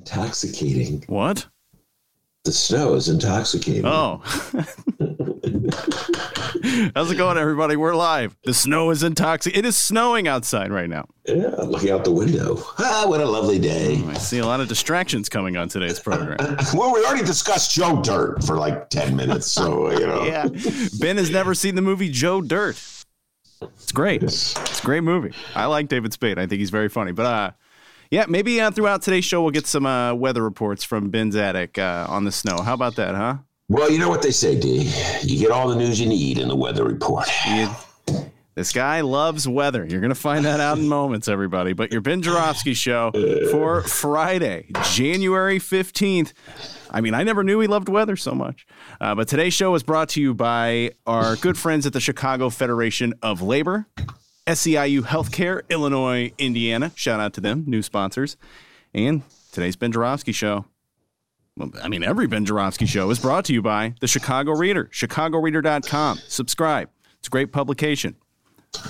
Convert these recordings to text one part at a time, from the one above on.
Intoxicating. What? The snow is intoxicating. Oh. How's it going, everybody? We're live. The snow is intoxicating. It is snowing outside right now. Yeah, looking out the window. Ah, what a lovely day. I see a lot of distractions coming on today's program. well, we already discussed Joe Dirt for like 10 minutes, so, you know. yeah. Ben has never seen the movie Joe Dirt. It's great. It's a great movie. I like David Spade. I think he's very funny. But uh, yeah, maybe uh, throughout today's show we'll get some uh, weather reports from Ben's attic uh, on the snow. How about that, huh? Well, you know what they say, D. You get all the news you need in the weather report. You, this guy loves weather. You're going to find that out in moments, everybody. But your Ben Joravsky show for Friday, January 15th. I mean, I never knew he loved weather so much. Uh, but today's show is brought to you by our good friends at the Chicago Federation of Labor, SEIU Healthcare, Illinois, Indiana. Shout out to them, new sponsors. And today's Ben Joravsky show. Well, I mean, every Ben Joravsky show is brought to you by the Chicago Reader, chicagoreader.com. Subscribe. It's a great publication.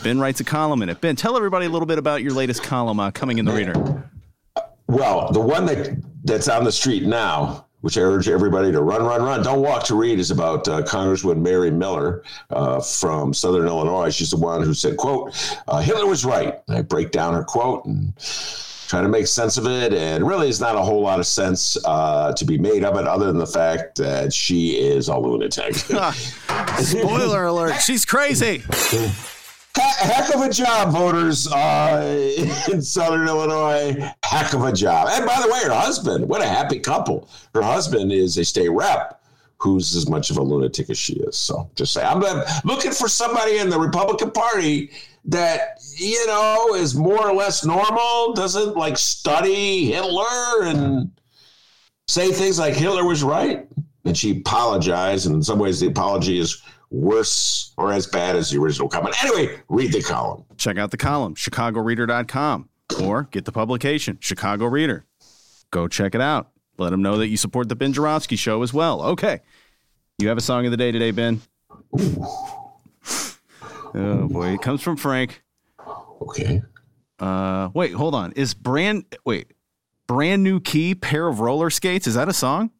Ben writes a column in it. Ben, tell everybody a little bit about your latest column uh, coming in the Reader. Well, the one that that's on the street now, which I urge everybody to run, run, run. Don't walk to read is about uh, Congresswoman Mary Miller uh, from Southern Illinois. She's the one who said, "quote uh, Hitler was right." I break down her quote and try to make sense of it, and really, it's not a whole lot of sense uh, to be made of it, other than the fact that she is a lunatic. Spoiler alert: she's crazy. Heck of a job, voters uh, in Southern Illinois. Heck of a job. And by the way, her husband, what a happy couple. Her husband is a state rep who's as much of a lunatic as she is. So just say, I'm looking for somebody in the Republican Party that, you know, is more or less normal, doesn't like study Hitler and say things like Hitler was right. And she apologized. And in some ways, the apology is worse or as bad as the original comment. Anyway, read the column. Check out the column, chicagoreader.com, or get the publication, Chicago Reader. Go check it out. Let them know that you support the Ben Joravsky show as well. Okay. You have a song of the day today, Ben. Ooh. Oh boy, it comes from Frank. Okay. Uh wait, hold on. Is brand wait, brand new key pair of roller skates? Is that a song?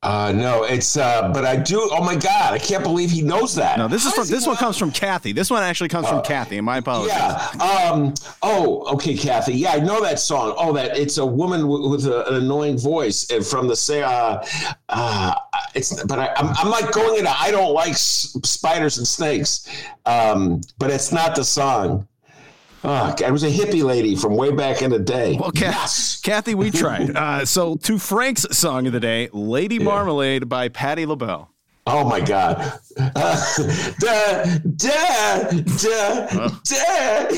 Uh, no, it's uh, but I do. Oh my god, I can't believe he knows that. No, this is from this one comes from Kathy. This one actually comes uh, from Kathy. And my apologies. Yeah. Um. Oh, okay, Kathy. Yeah, I know that song. Oh, that it's a woman w- with a, an annoying voice from the say. Uh, uh, it's but I, I'm I'm like going into I don't like s- spiders and snakes. Um, but it's not the song. Oh, I was a hippie lady from way back in the day. Well, yes. Kathy, we tried. Uh, so, to Frank's song of the day, Lady yeah. Marmalade by Patti LaBelle. Oh my God. Uh, da, da, da, da.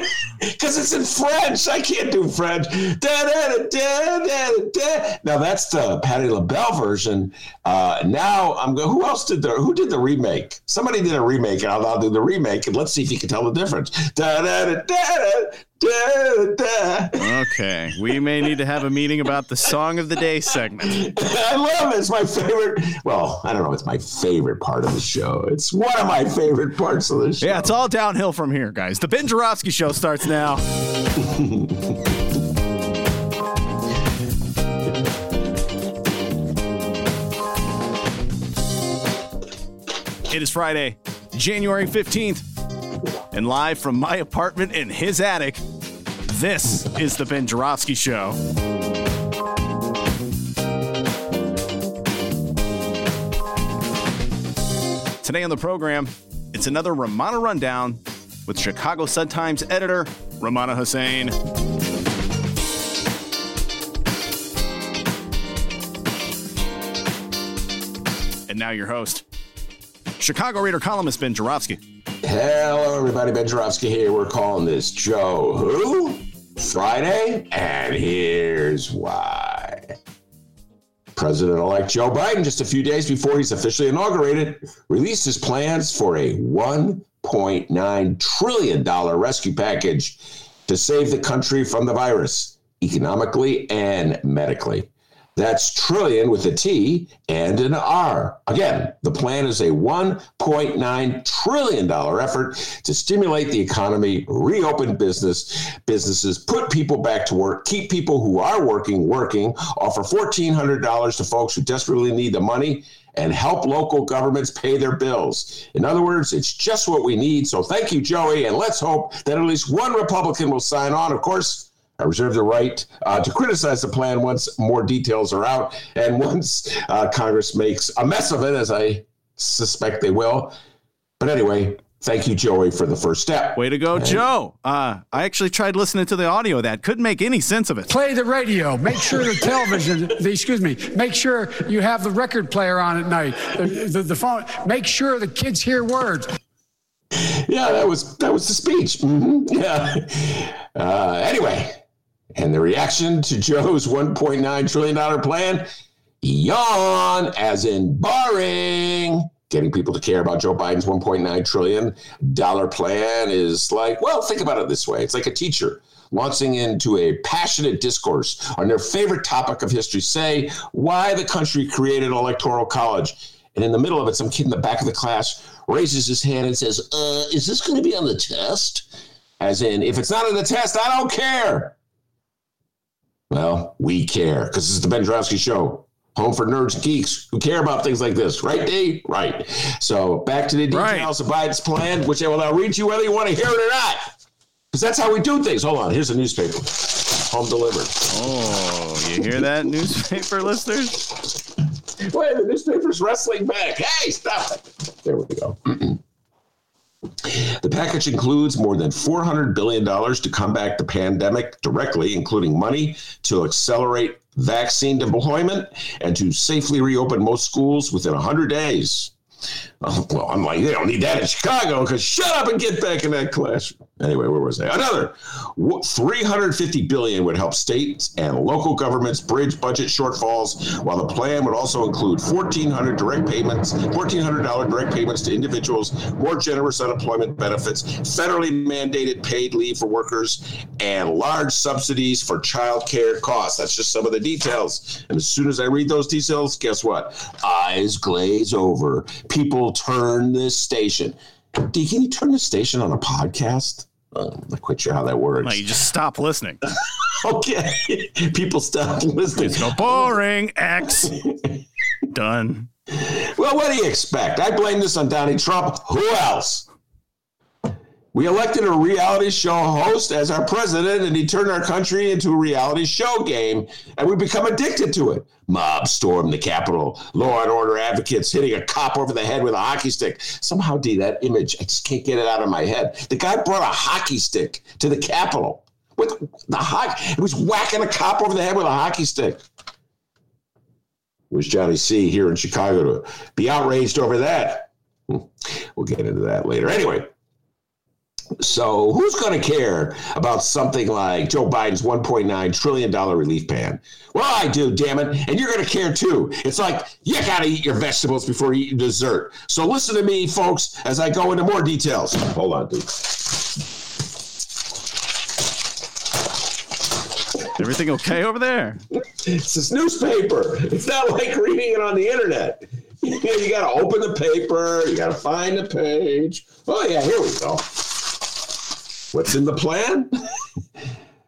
Because it's in French. I can't do French. Da, da, da. Now that's the Patti LaBelle version. Uh, now I'm going. Who else did the? Who did the remake? Somebody did a remake, and I'll, I'll do the remake, and let's see if you can tell the difference. Da, da, Da, da. Okay, we may need to have a meeting about the song of the day segment. I love it. It's my favorite. Well, I don't know. It's my favorite part of the show. It's one of my favorite parts of the show. Yeah, it's all downhill from here, guys. The Ben Joravsky Show starts now. it is Friday, January 15th. And live from my apartment in his attic, this is the Ben Joravsky Show. Today on the program, it's another Rummana Rundown with Chicago Sun-Times editor Rummana Hussain. And now your host, Chicago Reader columnist Ben Joravsky. Hello, everybody. Ben Joravsky here. We're calling this Joe Who? Friday, and here's why. President elect Joe Biden, just a few days before he's officially inaugurated, released his plans for a $1.9 trillion rescue package to save the country from the virus, economically and medically. That's trillion with a T and an R. Again, the plan is a $1.9 trillion effort to stimulate the economy, reopen business, businesses, put people back to work, keep people who are working working, offer $1,400 to folks who desperately need the money, and help local governments pay their bills. In other words, it's just what we need. So thank you, Joey, and let's hope that at least one Republican will sign on. Of course, I reserve the right uh, to criticize the plan once more details are out and once uh, Congress makes a mess of it, as I suspect they will. But anyway, thank you, Joey, for the first step. Way to go, and Joe. Uh, I actually tried listening to the audio of that. Couldn't make any sense of it. Play the radio. Make sure the television, the, excuse me, make sure you have the record player on at night, the, the, the phone. Make sure the kids hear words. Yeah, that was that was the speech. Mm-hmm. Yeah. Uh, anyway, and the reaction to Joe's $1.9 trillion plan? Yawn, as in boring. Getting people to care about Joe Biden's $1.9 trillion plan is like, well, think about it this way it's like a teacher launching into a passionate discourse on their favorite topic of history, say why the country created electoral college. And in the middle of it, some kid in the back of the class raises his hand and says, uh, Is this going to be on the test? As in, if it's not on the test, I don't care. Well, we care because this is the Ben Joravsky Show, home for nerds and geeks who care about things like this, right, Dave? Right. So back to the details right. of Biden's plan, which I will now read to you whether you want to hear it or not, because that's how we do things. Hold on, here's a newspaper, home delivered. Oh, you hear that, newspaper listeners? Wait, the newspaper's wrestling back. Hey, stop it! There we go. The package includes more than $400 billion to combat the pandemic directly, including money to accelerate vaccine deployment and to safely reopen most schools within 100 days. Oh, well, I'm like, they don't need that in Chicago because shut up and get back in that classroom. Anyway, where was I? Another 350 billion would help states and local governments bridge budget shortfalls, while the plan would also include 1,400 direct payments, $1,400 direct payments to individuals, more generous unemployment benefits, federally mandated paid leave for workers, and large subsidies for child care costs. That's just some of the details. And as soon as I read those details, guess what? Eyes glaze over. People turn this station. Can you turn the station on a podcast? Uh, I'm not quite sure how that works. No, you just stop listening. okay. People stop listening. It's no boring. X. Done. Well, what do you expect? I blame this on Donnie Trump. Who else? We elected a reality show host as our president, and he turned our country into a reality show game, and we become addicted to it. Mob storm the Capitol, law and order advocates hitting a cop over the head with a hockey stick. Somehow, D, that image, I just can't get it out of my head. The guy brought a hockey stick to the Capitol with the hockey. He was whacking a cop over the head with a hockey stick. Was Johnny C here in Chicago to be outraged over that? Hmm. We'll get into that later. Anyway, so who's going to care about something like Joe Biden's 1.9 trillion dollar relief plan? Well, I do, damn it, and you're going to care too. It's like you got to eat your vegetables before you eat dessert. So listen to me, folks, as I go into more details. Hold on, dude. Everything okay over there? It's this newspaper. It's not like reading it on the internet. you got to open the paper. You got to find the page. Oh yeah, here we go. What's in the plan?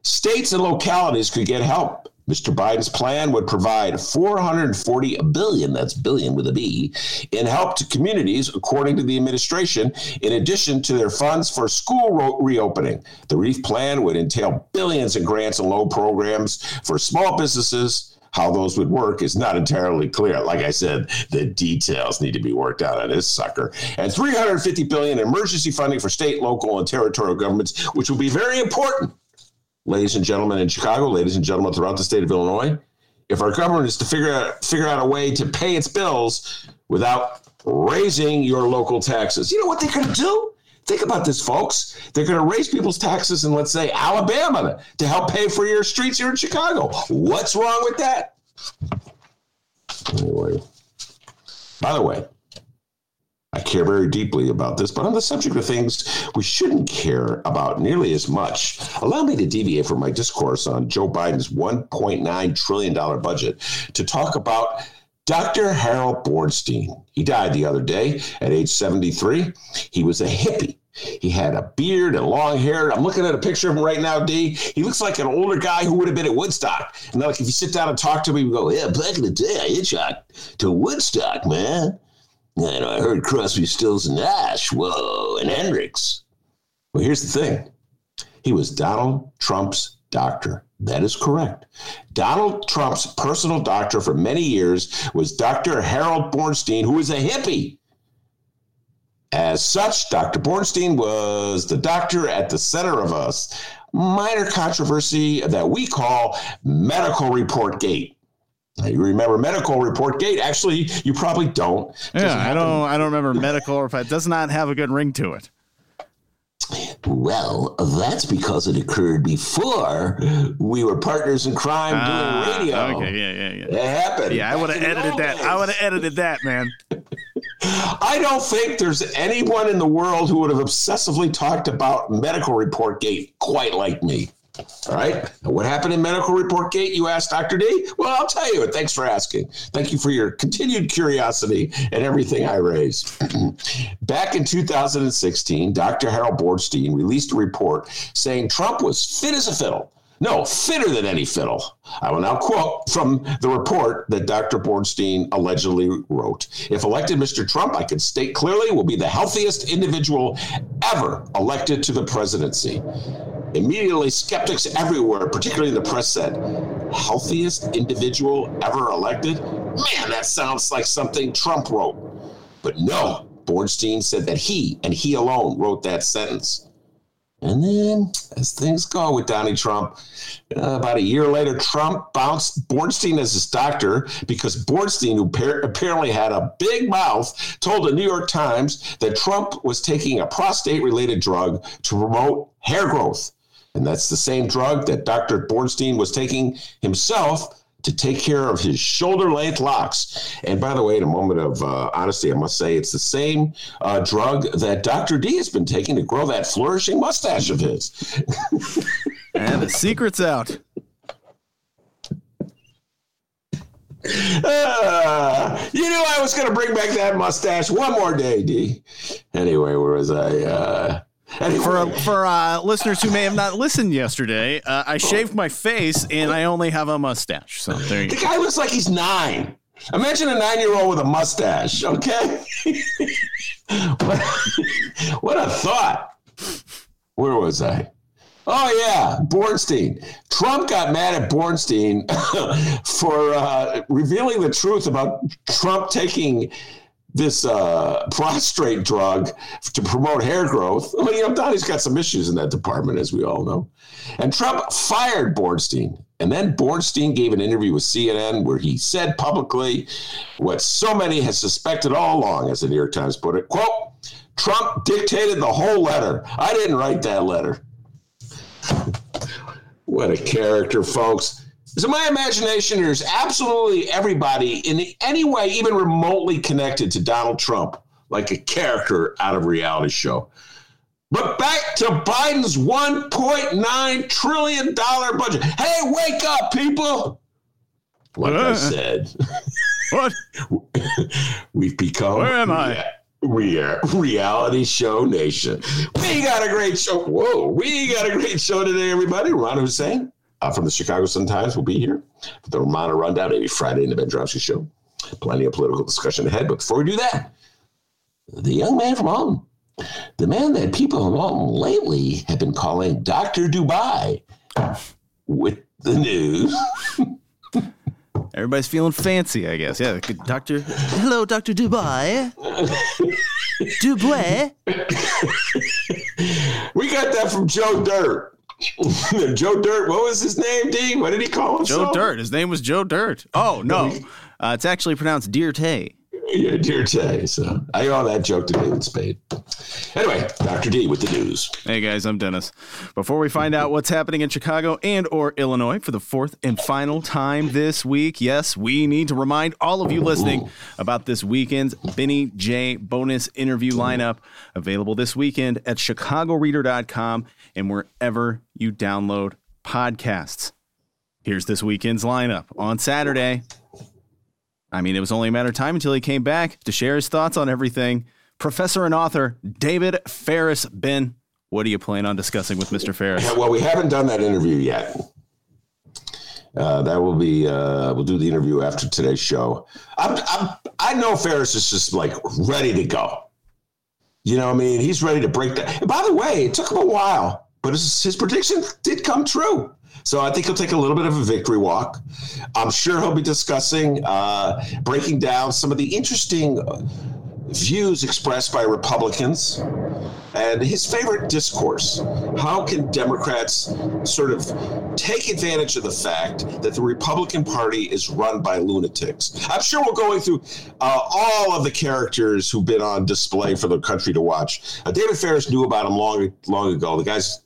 States and localities could get help. Mr. Biden's plan would provide 440 billion, that's billion with a B, in help to communities, according to the administration, in addition to their funds for school reopening. The REEF plan would entail billions in grants and loan programs for small businesses, how those would work is not entirely clear. Like I said, the details need to be worked out on this sucker. And 350 billion emergency funding for state, local, and territorial governments, which will be very important, ladies and gentlemen in Chicago, ladies and gentlemen throughout the state of Illinois. If our government is to figure out figure out a way to pay its bills without raising your local taxes. You know what going to do? Think about this, folks. They're going to raise people's taxes in, let's say, Alabama to help pay for your streets here in Chicago. What's wrong with that? Anyway, by the way, I care very deeply about this, but on the subject of things we shouldn't care about nearly as much, allow me to deviate from my discourse on Joe Biden's $1.9 trillion budget to talk about Dr. Harold Bornstein. He died the other day at age 73. He was a hippie. He had a beard and long hair. I'm looking at a picture of him right now, D. He looks like an older guy who would have been at Woodstock. And like if you sit down and talk to him, you go, Yeah, back in the day, I hitchhiked to Woodstock, man. And I heard Crosby, Stills, and Nash. Whoa, and Hendrix. Well, here's the thing he was Donald Trump's doctor. That is correct. Donald Trump's personal doctor for many years was Dr. Harold Bornstein, who was a hippie. As such, Dr. Bornstein was the doctor at the center of a minor controversy that we call medical report gate. You remember medical report gate? Actually, you probably don't. Yeah, I don't. I don't remember medical or if it does not have a good ring to it. Well, that's because it occurred before we were partners in crime uh, doing radio. Okay, yeah, yeah, yeah. It happened. Yeah, I would have edited that. I would have edited that, man. I don't think there's anyone in the world who would have obsessively talked about medical report gate quite like me. All right. What happened in Medical Report Gate? You asked Dr. D? Well, I'll tell you. Thanks for asking. Thank you for your continued curiosity and everything I raise. Back in 2016, Dr. Harold Bornstein released a report saying Trump was fit as a fiddle no, fitter than any fiddle. I will now quote from the report that Dr. Bornstein allegedly wrote. If elected, Mr. Trump, I can state clearly, will be the healthiest individual ever elected to the presidency. Immediately, skeptics everywhere, particularly the press, said, Healthiest individual ever elected? Man, that sounds like something Trump wrote. But no, Bornstein said that he and he alone wrote that sentence. And then, as things go with Donnie Trump, uh, about a year later, Trump bounced Bornstein as his doctor because Bornstein, who par- apparently had a big mouth, told the New York Times that Trump was taking a prostate related drug to promote hair growth. And that's the same drug that Dr. Bornstein was taking himself to take care of his shoulder length locks. And by the way, in a moment of uh, honesty, I must say it's the same uh, drug that Dr. D has been taking to grow that flourishing mustache of his. and the secret's out. Uh, you knew I was going to bring back that mustache one more day, D. Anyway, where was I? For for uh, listeners who may have not listened yesterday, uh, I shaved my face and I only have a mustache. So there you the go. guy looks like he's nine. Imagine a nine-year-old with a mustache. Okay, what, what a thought. Where was I? Oh yeah, Bornstein. Trump got mad at Bornstein for uh, revealing the truth about Trump taking this uh, prostrate drug to promote hair growth. Well, you know, Donnie's got some issues in that department, as we all know. And Trump fired Bornstein. And then Bornstein gave an interview with CNN where he said publicly what so many had suspected all along, as the New York Times put it quote, Trump dictated the whole letter. I didn't write that letter. what a character, folks. So my imagination is absolutely everybody in any way, even remotely connected to Donald Trump, like a character out of a reality show. But back to Biden's $1.9 trillion budget. Hey, wake up, people. Like uh, I said, what? we've become. Where am I? We are reality show nation. We got a great show. Whoa, we got a great show today, everybody. Rummana Hussain uh, from the Chicago Sun Times will be here for the Rummana Rundown every Friday in the Ben Joravsky Show. Plenty of political discussion ahead. But before we do that, the young man from Alton, the man that people from Alton lately have been calling Dr. Dubai with the news. Everybody's feeling fancy, I guess. Yeah, Doctor. Hello, Doctor Dubai. Dubai. we got that from Joe Dirt. Joe Dirt. What was his name, D? What did he call himself? Joe Dirt. His name was Joe Dirt. Oh, no. Uh, it's actually pronounced Deer Tay. Dear Tay. So I owe that joke to David Spade. Anyway, Dr. D with the news. Hey guys, I'm Dennis. Before we find out what's happening in Chicago and or Illinois for the fourth and final time this week, yes, we need to remind all of you listening about this weekend's Benny J bonus interview lineup available this weekend at chicagoreader.com and wherever you download podcasts. Here's this weekend's lineup. On Saturday, I mean, it was only a matter of time until he came back to share his thoughts on everything. Professor and author David Faris. Ben, what are you planning on discussing with Mr. Faris? Well, we haven't done that interview yet. Uh, that will be uh, we'll do the interview after today's show. I'm, I'm, I know Faris is just like ready to go. You know, what I mean, he's ready to break that. And by the way, it took him a while, but his, his prediction did come true. So I think he'll take a little bit of a victory walk. I'm sure he'll be discussing, uh, breaking down some of the interesting views expressed by Republicans and his favorite discourse. How can Democrats sort of take advantage of the fact that the Republican Party is run by lunatics? I'm sure we're going through uh, all of the characters who've been on display for the country to watch. Uh, David Faris knew about him long, long ago. The guy's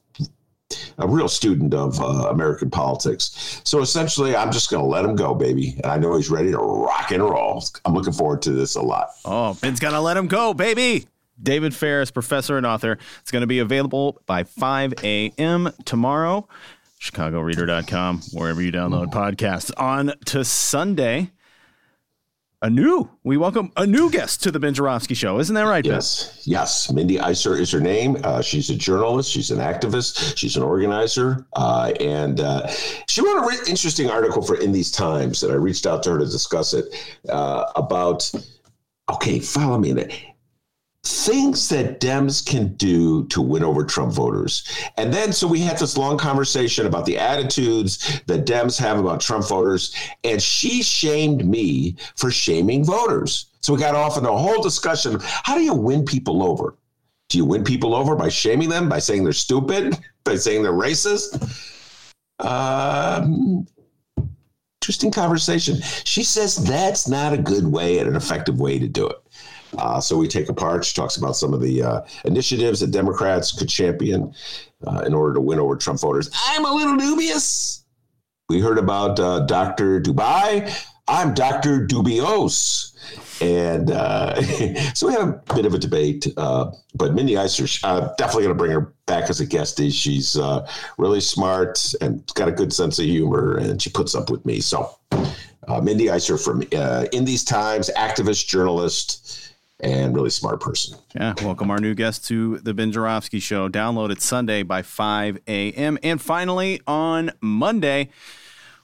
a real student of uh, American politics. So essentially, I'm just going to let him go, baby. And I know he's ready to rock and roll. I'm looking forward to this a lot. Oh, Ben's going to let him go, baby. David Faris, professor and author. It's going to be available by 5 a.m. tomorrow. ChicagoReader.com, wherever you download podcasts. On to Sunday a new we welcome a new guest to the Ben show. Isn't that right yes ben? yes. Mindy Isser is her name. Uh, she's a journalist. She's an activist. She's an organizer. Uh, and uh, she wrote an interesting article for in these times and i reached out to her to discuss it uh, about okay follow me things that Dems can do to win over Trump voters. And then, so we had this long conversation about the attitudes that Dems have about Trump voters. And she shamed me for shaming voters. So we got off into a whole discussion how do you win people over? Do you win people over by shaming them, by saying they're stupid, by saying they're racist? Um, interesting conversation. She says that's not a good way and an effective way to do it. Uh, so we take apart. She talks about some of the uh, initiatives that Democrats could champion uh, in order to win over Trump voters. I'm a little dubious. We heard about uh, Dr. Dubai. I'm Dr. Dubios. And uh, so we had a bit of a debate. Uh, but Mindy Isser, definitely going to bring her back as a guest. She's really smart and got a good sense of humor, and she puts up with me. So Mindy Isser from In These Times, activist, journalist, and really smart person. Yeah, welcome our new guest to the Ben Joravsky Show. Download it Sunday by 5 a.m. And finally on Monday,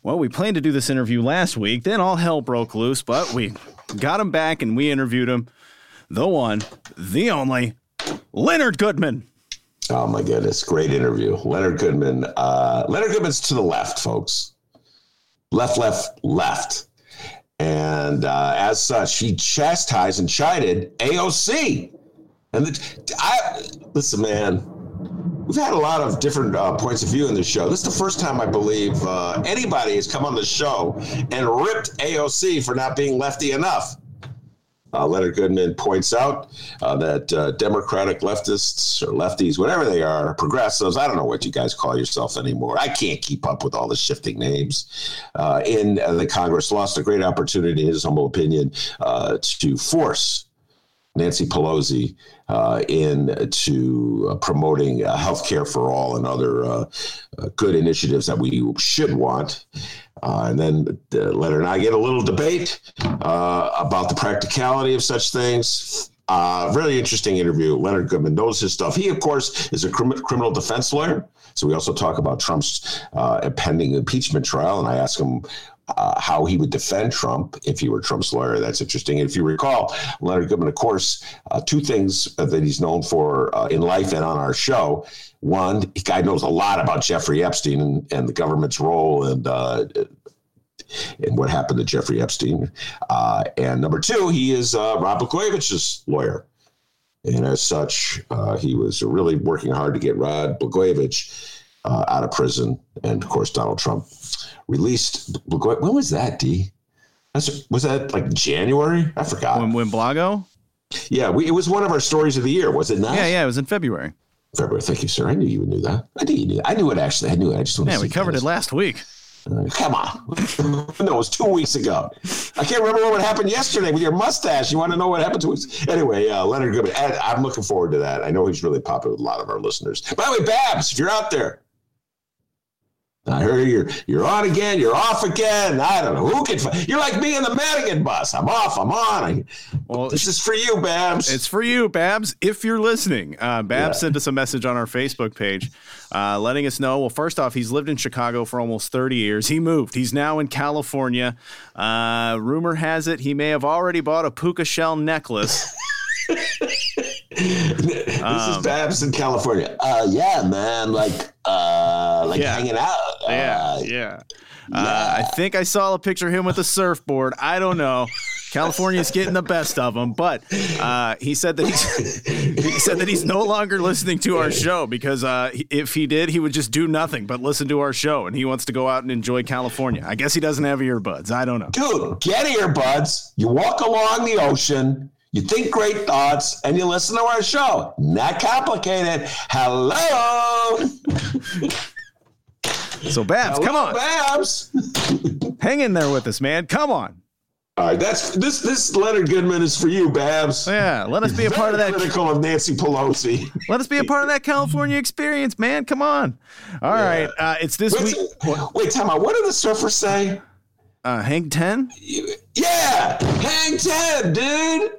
well, we planned to do this interview last week. Then all hell broke loose, but we got him back and we interviewed him. The one, the only, Leonard Goodman. Oh my goodness, great interview. Leonard Goodman. Uh, Leonard Goodman's to the left, folks. Left, left, left. And uh, as such, he chastised and chided AOC. And the, I, listen, man, we've had a lot of different uh, points of view in this show. This is the first time I believe uh, anybody has come on the show and ripped AOC for not being lefty enough. Uh, Leonard Goodman points out uh, that uh, Democratic leftists or lefties, whatever they are, progressives, I don't know what you guys call yourself anymore. I can't keep up with all the shifting names. Uh, in uh, the Congress lost a great opportunity, in his humble opinion, uh, to force Nancy Pelosi uh, into uh, promoting uh, health care for all and other good initiatives that we should want. Uh, and then uh, Leonard and I get a little debate uh, about the practicality of such things. Uh, really interesting interview. Leonard Goodman knows his stuff. He, of course, is a crim- criminal defense lawyer. So we also talk about Trump's uh, pending impeachment trial. And I ask him uh, how he would defend Trump if he were Trump's lawyer. That's interesting. And if you recall, Leonard Goodman, of course, uh, two things that he's known for uh, in life and on our show. One, the guy knows a lot about Jeffrey Epstein and, and the government's role and uh, and what happened to Jeffrey Epstein. Uh, and number two, he is uh, Rod Blagojevich's lawyer. And as such, he was really working hard to get Rod Blagojevich out of prison. And of course, Donald Trump released. When was that, D? That's, was that like January? I forgot. When, when Blago? Yeah, we, it was one of our stories of the year, was it not? Yeah, yeah, it was in February. February. Thank you, sir. I knew you knew that. I knew you knew. That. I knew it actually. I knew it. I just want Yeah, we covered it last week. Uh, come on. no, it was two weeks ago. I can't remember what happened yesterday with your mustache. You want to know what happened to us? Anyway, uh, Leonard Goodman. I'm looking forward to that. I know he's really popular with a lot of our listeners. By the way, Babs, if you're out there, I heard you're you're on again, you're off again. I don't know who can. You're like me in the Madigan bus. I'm off. I'm on. I, Well, this is for you, Babs. It's for you, Babs, if you're listening. Uh, Babs Yeah. sent us a message on our Facebook page uh, letting us know. Well, first off, he's lived in Chicago for almost 30 years. He moved. He's now in California. Uh, rumor has it he may have already bought a puka shell necklace. this Um, is Babs in California. Uh, yeah, man. Like, uh, like Yeah. hanging out. yeah, Uh, yeah. Uh, I think I saw a picture of him with a surfboard. I don't know. California's getting the best of him, but uh, he said that he's he said that he's no longer listening to our show because uh, if he did, he would just do nothing but listen to our show, and he wants to go out and enjoy California. I guess he doesn't have earbuds. I don't know. dude, get earbuds. You walk along the ocean. You think great thoughts, and you listen to our show. Not complicated. Hello. So Babs, come on, Babs. hang in there with us, man. Come on. All right, that's this. This Leonard Goodman is for you, Babs. Yeah, let us be a part of that. Critical of Nancy Pelosi. Let us be a part of that California experience, man. Come on. All right, uh, it's this What's week. it- wait, time out. What did the surfers say? Uh, Hank Ten. Yeah, hang ten, dude.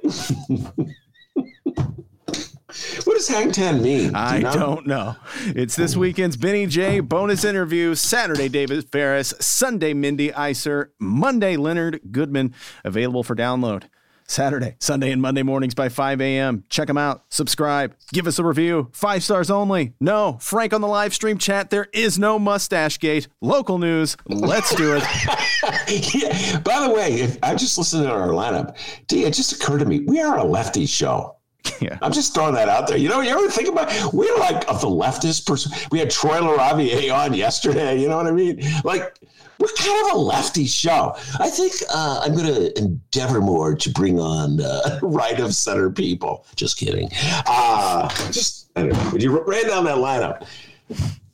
what does hang ten mean? Do I know? don't know. It's this weekend's Benny J bonus interview. Saturday, David Faris. Sunday, Mindy Isser. Monday, Leonard Goodman. Available for download. Saturday, Sunday, and Monday mornings by 5 a.m. Check them out. Subscribe. Give us a review. Five stars only. No, Frank on the live stream chat. There is no mustache gate. Local news. Let's do it. yeah. By the way, if I just listened to our lineup, D, it just occurred to me we are a lefty show. Yeah. I'm just throwing that out there. You know, you ever think about we're like of the leftist person. We had Troy LaRaviere on yesterday. You know what I mean? Like we're kind of a lefty show. I think uh, I'm going to endeavor more to bring on uh, right of center people. Just kidding. Uh, just anyway, when you ran down that lineup.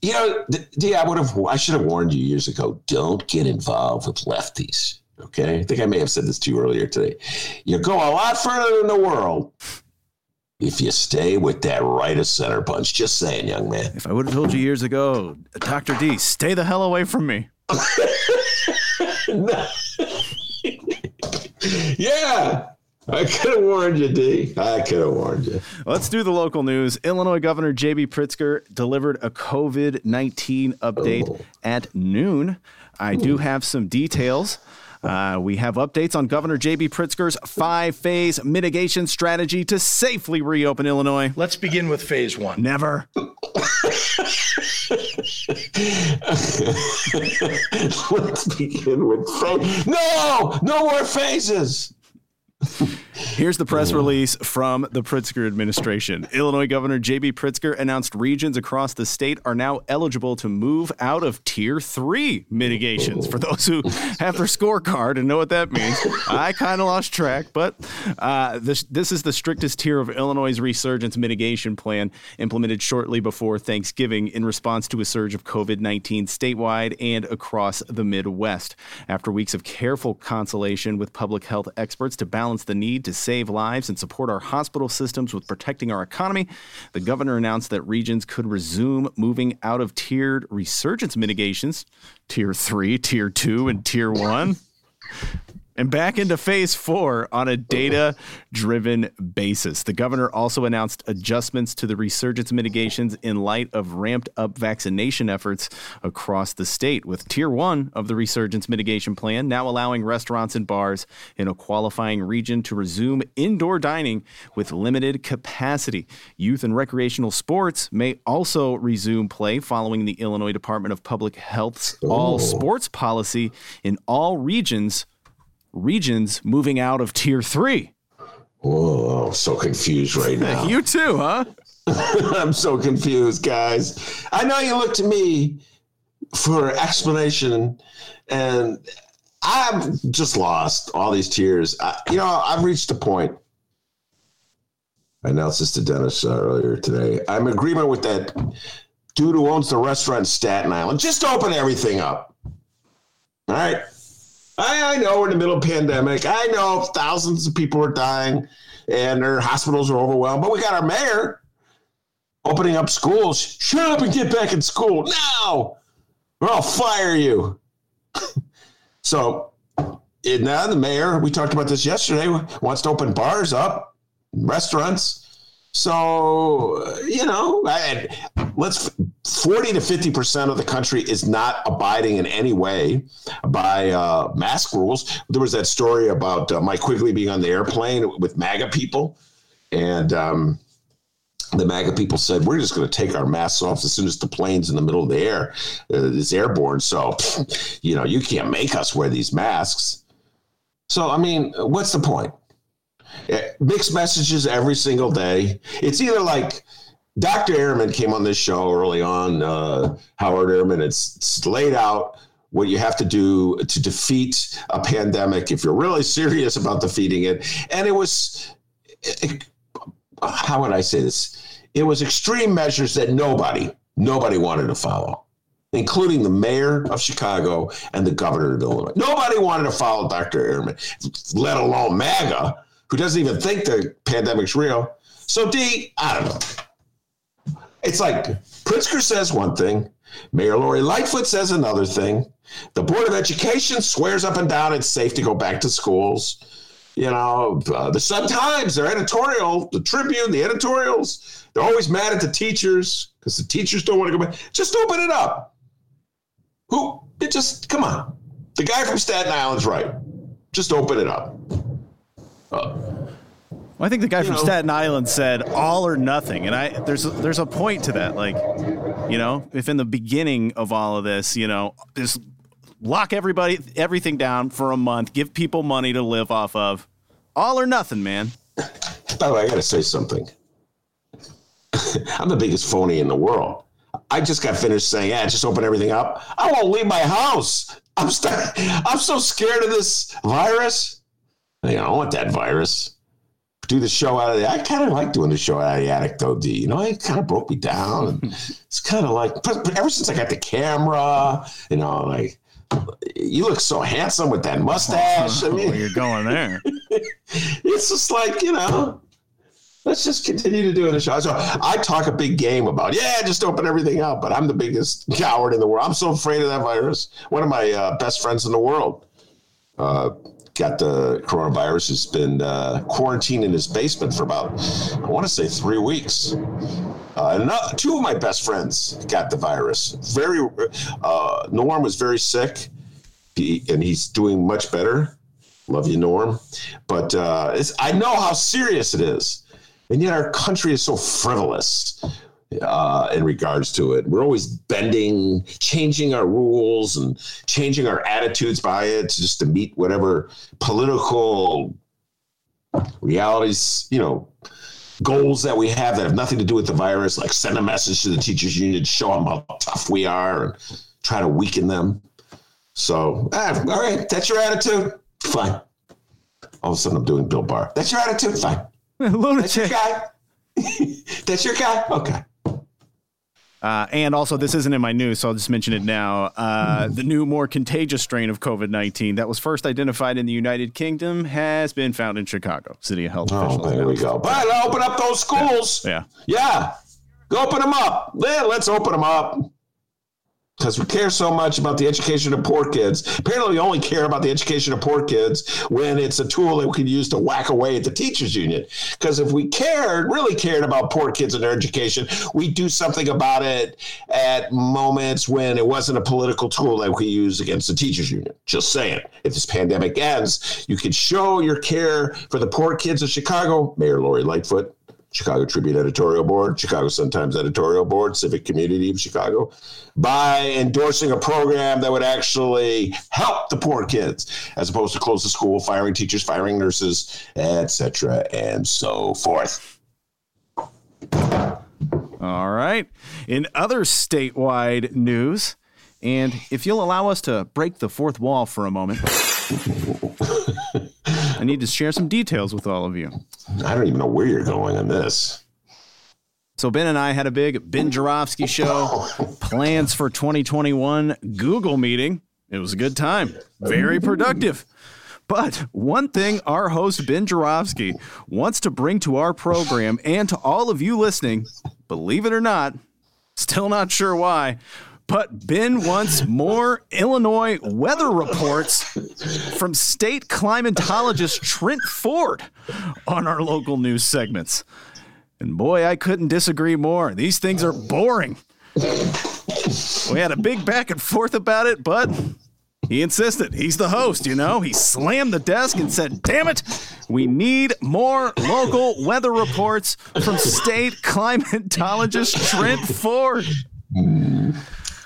You know, D- I would have, I should have warned you years ago. Don't get involved with lefties. Okay, I think I may have said this to you earlier today. You go a lot further in the world if you stay with that right of center punch. Just saying, young man. If I would have told you years ago, Dr. D, stay the hell away from me. yeah, I could have warned you, D. I could have warned you. Let's do the local news. Illinois Governor J.B. Pritzker delivered a COVID 19 update Oh. at noon. I do hmm. have some details. Uh, we have updates on Governor J.B. Pritzker's five phase mitigation strategy to safely reopen Illinois. Let's begin with phase one. Never. Let's begin with phase. No, no more phases. Here's the press release from the Pritzker administration. Illinois Governor J.B. Pritzker announced regions across the state are now eligible to move out of Tier 3 mitigations. For those who have their scorecard and know what that means, I kind of lost track, but uh, this, this is the strictest tier of Illinois' resurgence mitigation plan implemented shortly before Thanksgiving in response to a surge of COVID 19 statewide and across the Midwest. After weeks of careful consultation with public health experts to balance the need to save lives and support our hospital systems with protecting our economy, the governor announced that regions could resume moving out of tiered resurgence mitigations, tier three, tier two, and tier one and back into phase four on a data driven basis. The governor also announced adjustments to the resurgence mitigations in light of ramped up vaccination efforts across the state, with tier one of the resurgence mitigation plan now allowing restaurants and bars in a qualifying region to resume indoor dining with limited capacity. Youth and recreational sports may also resume play following the Illinois Department of Public Health's oh. all sports policy in all regions regions moving out of tier three. Whoa, I'm so confused right now. You too, huh? I'm so confused, guys. I know you look to me for explanation, and I'm just lost. All these tears. I, you know, I've reached a point. I announced this to Dennis uh, earlier today. I'm in agreement with that dude who owns the restaurant in Staten Island. Just open everything up. All right. I, I know we're in the middle of pandemic. I know thousands of people are dying and their hospitals are overwhelmed, but we got our mayor opening up schools. Shut up and get back in school now, or I'll fire you. so now the mayor, we talked about this yesterday, wants to open bars up, restaurants. So, you know, I, let's 40 to 50% of the country is not abiding in any way by uh, mask rules. There was that story about uh, Mike Quigley being on the airplane with MAGA people. And um, the MAGA people said, we're just going to take our masks off as soon as the plane's in the middle of the air. Uh, it's airborne. So, you know, you can't make us wear these masks. So, I mean, what's the point? Eh, mixed messages every single day. It's either like Dr. Ehrman came on this show early on, uh, Howard Ehrman. It's, it's laid out what you have to do to defeat a pandemic if you're really serious about defeating it. And it was, it, how would I say this? It was extreme measures that nobody, nobody wanted to follow, including the mayor of Chicago and the governor of Illinois. Nobody wanted to follow Dr. Ehrman, let alone MAGA who doesn't even think the pandemic's real. So, D, I don't know. It's like Pritzker says one thing, Mayor Lori Lightfoot says another thing. The Board of Education swears up and down it's safe to go back to schools. You know, uh, the Sun Times, their editorial, the Tribune, the editorials, they're always mad at the teachers because the teachers don't want to go back. Just open it up. Who? It just, come on. The guy from Staten Island's right. Just open it up. Well, I think the guy from know. Staten Island said all or nothing, and I there's a, there's a point to that. Like, you know, if in the beginning of all of this, you know, just lock everybody everything down for a month, give people money to live off of, all or nothing, man. By the way, I got to say something. I'm the biggest phony in the world. I just got finished saying, "Yeah, just open everything up." I won't leave my house. I'm st- I'm so scared of this virus. You know, I want that virus. Do the show out of the. I kind of like doing the show out of the attic, though. D. You know, it kind of broke me down, and it's kind of like but ever since I got the camera, you know, like you look so handsome with that mustache. I mean, you're going there. it's just like you know. Let's just continue to do the show. So I talk a big game about, yeah, just open everything up. But I'm the biggest coward in the world. I'm so afraid of that virus. One of my uh, best friends in the world, uh, got the coronavirus has been uh, quarantined in his basement for about, I want to say, three weeks. Uh, two of my best friends got the virus. Very, uh, Norm was very sick, he, and he's doing much better. Love you, Norm. But uh, I know how serious it is, and yet our country is so frivolous uh, in regards to it. We're always bending, changing our rules and changing our attitudes by it just to meet whatever political realities, you know, goals that we have that have nothing to do with the virus, like send a message to the teachers union, show them how tough we are and try to weaken them. So, ah, all right, that's your attitude. Fine. All of a sudden, I'm doing Bill Barr. That's your attitude. Fine. That's your guy. that's your guy. Okay. Uh, and also, this isn't in my news, so I'll just mention it now. Uh, the new, more contagious strain of COVID 19 that was first identified in the United Kingdom has been found in Chicago. City of Health oh, There we go. But open up those schools. Yeah. Yeah. yeah. Go open them up. Yeah, let's open them up because we care so much about the education of poor kids. Apparently, we only care about the education of poor kids when it's a tool that we can use to whack away at the teachers union. Because if we cared, really cared about poor kids and their education, we'd do something about it at moments when it wasn't a political tool that we use against the teachers union. Just saying. If this pandemic ends, you can show your care for the poor kids of Chicago, Mayor Lori Lightfoot, Chicago Tribune editorial board, Chicago Sun Times editorial board, civic community of Chicago, by endorsing a program that would actually help the poor kids, as opposed to close the school, firing teachers, firing nurses, etc., and so forth. All right. In other statewide news, And if you'll allow us to break the fourth wall for a moment, I need to share some details with all of you. I don't even know where you're going in this. So Ben and I had a big Ben Joravsky show oh, plans for 2021 Google meeting. It was a good time, very productive. But one thing our host Ben Joravsky wants to bring to our program and to all of you listening, believe it or not, still not sure why, but Ben wants more Illinois weather reports from state climatologist Trent Ford on our local news segments. And boy, I couldn't disagree more. These things are boring. We had a big back and forth about it, but he insisted. He's the host, you know. He slammed the desk and said, Damn it, we need more local weather reports from state climatologist Trent Ford.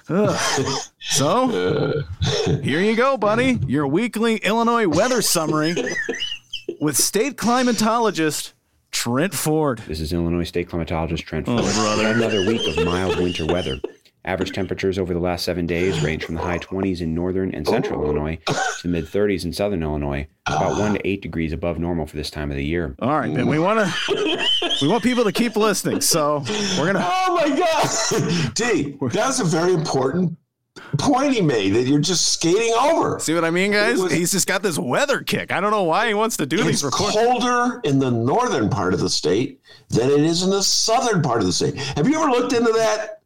So, here you go, buddy. Your weekly Illinois weather summary with state climatologist Trent Ford. This is Illinois State Climatologist Trent oh, Ford. Oh, brother. Another week of mild winter weather. Average temperatures over the last seven days range from the high 20s in northern and central Illinois to the mid 30s in southern Illinois, about one to eight degrees above normal for this time of the year. All right, Ben. We want to we want people to keep listening, so we're gonna. Oh my God. D, that's a very important point he made that you're just skating over. See what I mean, guys? Was- He's just got this weather kick. I don't know why he wants to do It's these reports. colder in the northern part of the state than it is in the southern part of the state. Have you ever looked into that?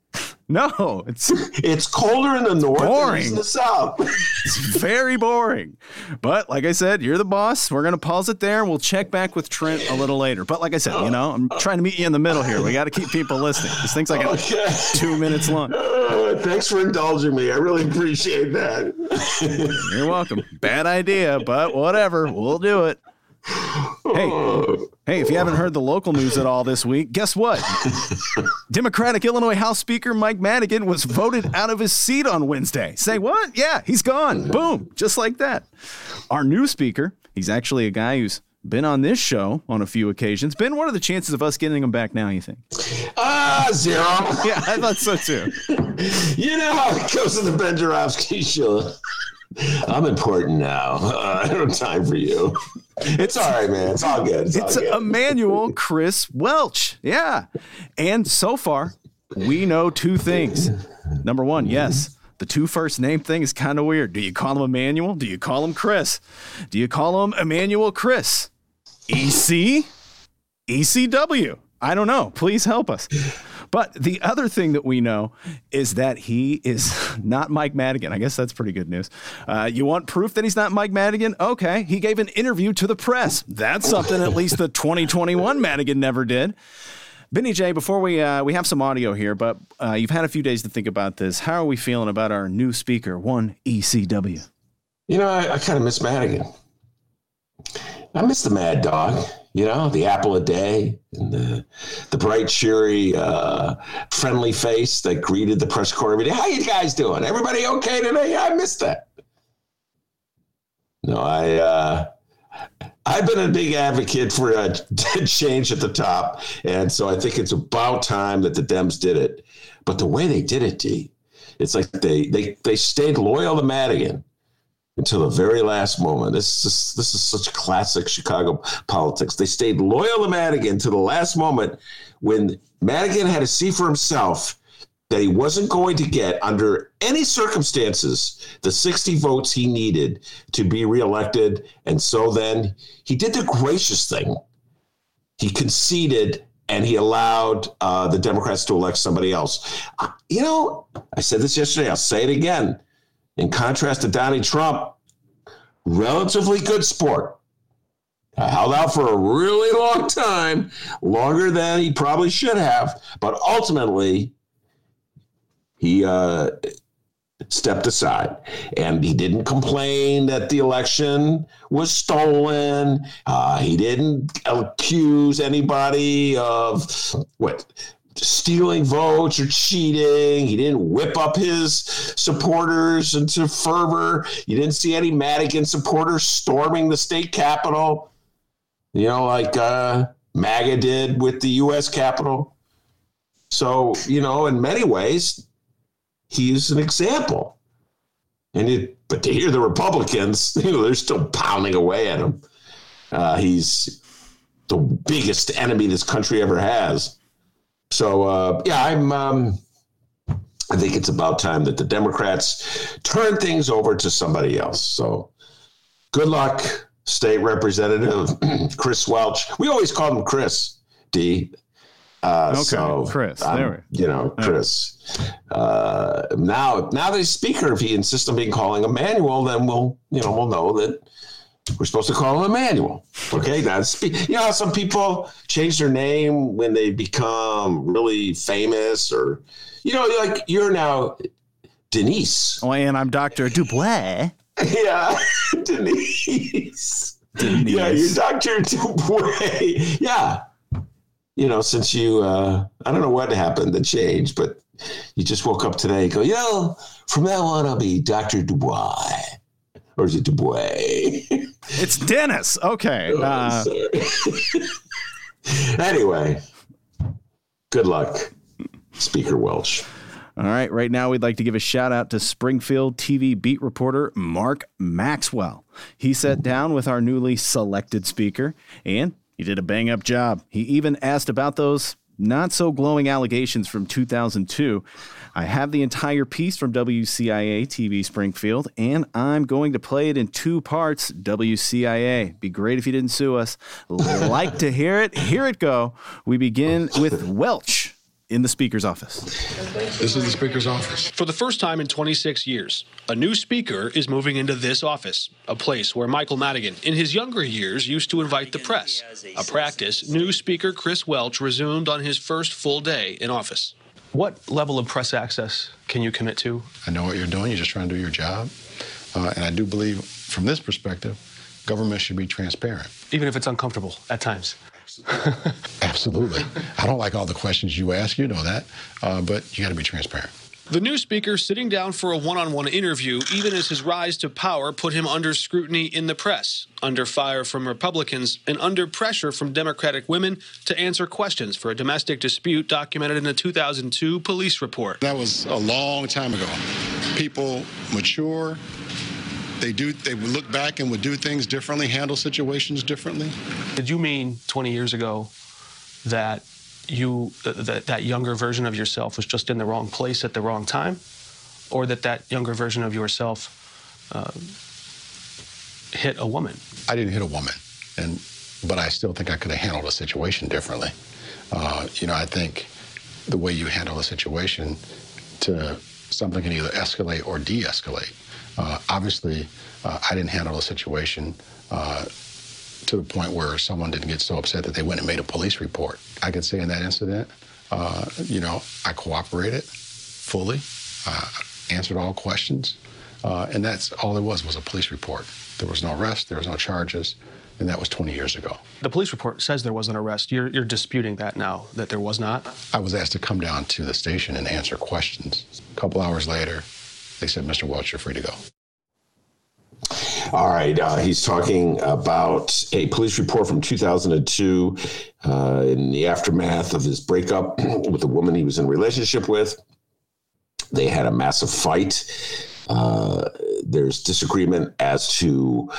No, it's It's colder in the north than it is boring. in the south. it's very boring. But like I said, you're the boss. We're gonna pause it there. We'll check back with Trent a little later. But like I said, you know, I'm trying to meet you in the middle here. We got to keep people listening. This thing's like Okay. two minutes long. Uh, thanks for indulging me. I really appreciate that. You're welcome. Bad idea, but whatever. We'll do it. Hey, hey, if you haven't heard the local news at all this week, guess what? Democratic Illinois House Speaker Mike Madigan was voted out of his seat on Wednesday. Say what? Yeah, he's gone. Boom. Just like that. Our new speaker, he's actually a guy who's been on this show on a few occasions. Ben, what are the chances of us getting him back now, you think? Ah, zero. Yeah, I thought so too. You know how it goes in the Ben Joravsky show. I'm important now. Uh, I don't have time for you. It's all right, man. It's all good. It's, It's all good. Emmanuel Chris Welch. Yeah. And so far, we know two things. Number one, yes, the two first name thing is kind of weird. Do you call him Emmanuel? Do you call him Chris? Do you call him Emmanuel Chris? EC? ECW? I don't know. Please help us. But the other thing that we know is that he is not Mike Madigan. I guess that's pretty good news. Uh, you want proof that he's not Mike Madigan? Okay. He gave an interview to the press. That's something at least the 2021 Madigan never did. Benny J, before we uh, we have some audio here, but uh, you've had a few days to think about this. How are we feeling about our new speaker, one ECW? You know, I, I kind of miss Madigan. I miss the Mad Dog. You know, the apple a day and the the bright, cheery, uh, friendly face that greeted the press corps every day. How you guys doing? Everybody okay today? I missed that. No, I. Uh, I've been a big advocate for a change at the top, and so I think it's about time that the Dems did it. But the way they did it, D, it's like they they they stayed loyal to Madigan until the very last moment. This is this is such classic Chicago politics. They stayed loyal to Madigan to the last moment when Madigan had to see for himself that he wasn't going to get under any circumstances the 60 votes he needed to be reelected. And so then he did the gracious thing. He conceded and he allowed uh, the democrats to elect somebody else. You know i said this yesterday. I'll say it again in contrast to Donnie Trump, relatively good sport. I held out for a really long time, longer than he probably should have, but ultimately he uh, stepped aside and he didn't complain that the election was stolen. Uh, he didn't accuse anybody of what stealing votes or cheating. He didn't whip up his supporters into fervor. You didn't see any Madigan supporters storming the state capitol, you know, like uh, MAGA did with the U.S. Capitol. So, you know, in many ways, he's an example And it, but to hear the Republicans, you know, they're still pounding away at him. Uh, he's the biggest enemy this country ever has. So uh, yeah, I'm. Um, I think it's about time that the Democrats turn things over to somebody else. So good luck, State Representative Chris Welch. We always call him Chris D. Uh, Okay, so Chris, I'm- there we- you know, Chris. Uh, now, now that he's speaker, if he insists on being calling Emmanuel, then we'll, you know, we'll know that we're supposed to call him Emmanuel. Okay, that's you know how some people change their name when they become really famous, or you know, like you're now Denise. Oh, and I'm Dr. Dubois. Yeah, Denise. Yeah, you're Dr. Dubois. Yeah. You know, since you, uh, I don't know what happened that changed, but you just woke up today and go, you know, from now on, I'll be Dr. Dubois. Or is it Dubois? It's Dennis. Okay. Uh, anyway, good luck, Speaker Welch. All right, right now we'd like to give a shout out to Springfield TV beat reporter Mark Maxwell. He sat down with our newly selected speaker and he did a bang up job. He even asked about those not so glowing allegations from 2002. I have the entire piece from WCIA TV Springfield, and I'm going to play it in two parts. WCIA. Be great if you didn't sue us. like to hear it? Here it go. We begin with Welch in the speaker's office. This is the Speaker's office. For the first time in 26 years, a new speaker is moving into this office, a place where Michael Madigan, in his younger years, used to invite the press. A practice new Speaker Chris Welch resumed on his first full day in office. What level of press access can you commit to? I know what you're doing. You're just trying to do your job. Uh, and I do believe, from this perspective, government should be transparent. Even if it's uncomfortable at times. Absolutely. I don't like all the questions you ask. You know that. Uh, but you got to be transparent. The new speaker sitting down for a one on one interview, even as his rise to power put him under scrutiny in the press, under fire from Republicans, and under pressure from Democratic women to answer questions for a domestic dispute documented in a 2002 police report. That was a long time ago. People mature. They do. They would look back and would do things differently, handle situations differently. Did you mean 20 years ago that you that that younger version of yourself was just in the wrong place at the wrong time, or that that younger version of yourself uh, hit a woman? I didn't hit a woman, and but I still think I could have handled a situation differently. Uh, you know, I think the way you handle a situation to something can either escalate or de-escalate. Uh, obviously, uh, I didn't handle the situation uh, to the point where someone didn't get so upset that they went and made a police report. I could say in that incident, uh, you know, I cooperated fully, uh, answered all questions, uh, and that's all it was was a police report. There was no arrest, there was no charges, and that was 20 years ago. The police report says there was an arrest. You're, you're disputing that now, that there was not? I was asked to come down to the station and answer questions. A couple hours later, they said, Mr. Welch, you're free to go. All right. Uh, he's talking about a police report from 2002 uh, in the aftermath of his breakup with a woman he was in a relationship with. They had a massive fight. Uh, there's disagreement as to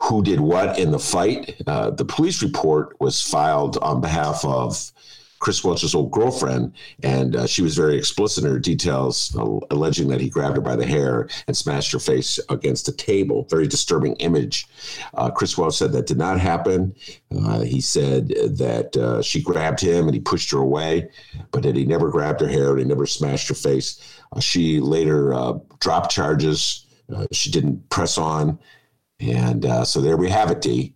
who did what in the fight. Uh, the police report was filed on behalf of Chris Welch's old girlfriend, and uh, she was very explicit in her details, uh, alleging that he grabbed her by the hair and smashed her face against a table. Very disturbing image. Uh, Chris Welch said that did not happen. Uh, he said that uh, she grabbed him and he pushed her away, but that he never grabbed her hair and he never smashed her face. Uh, she later dropped charges. she didn't press on. And so there we have it.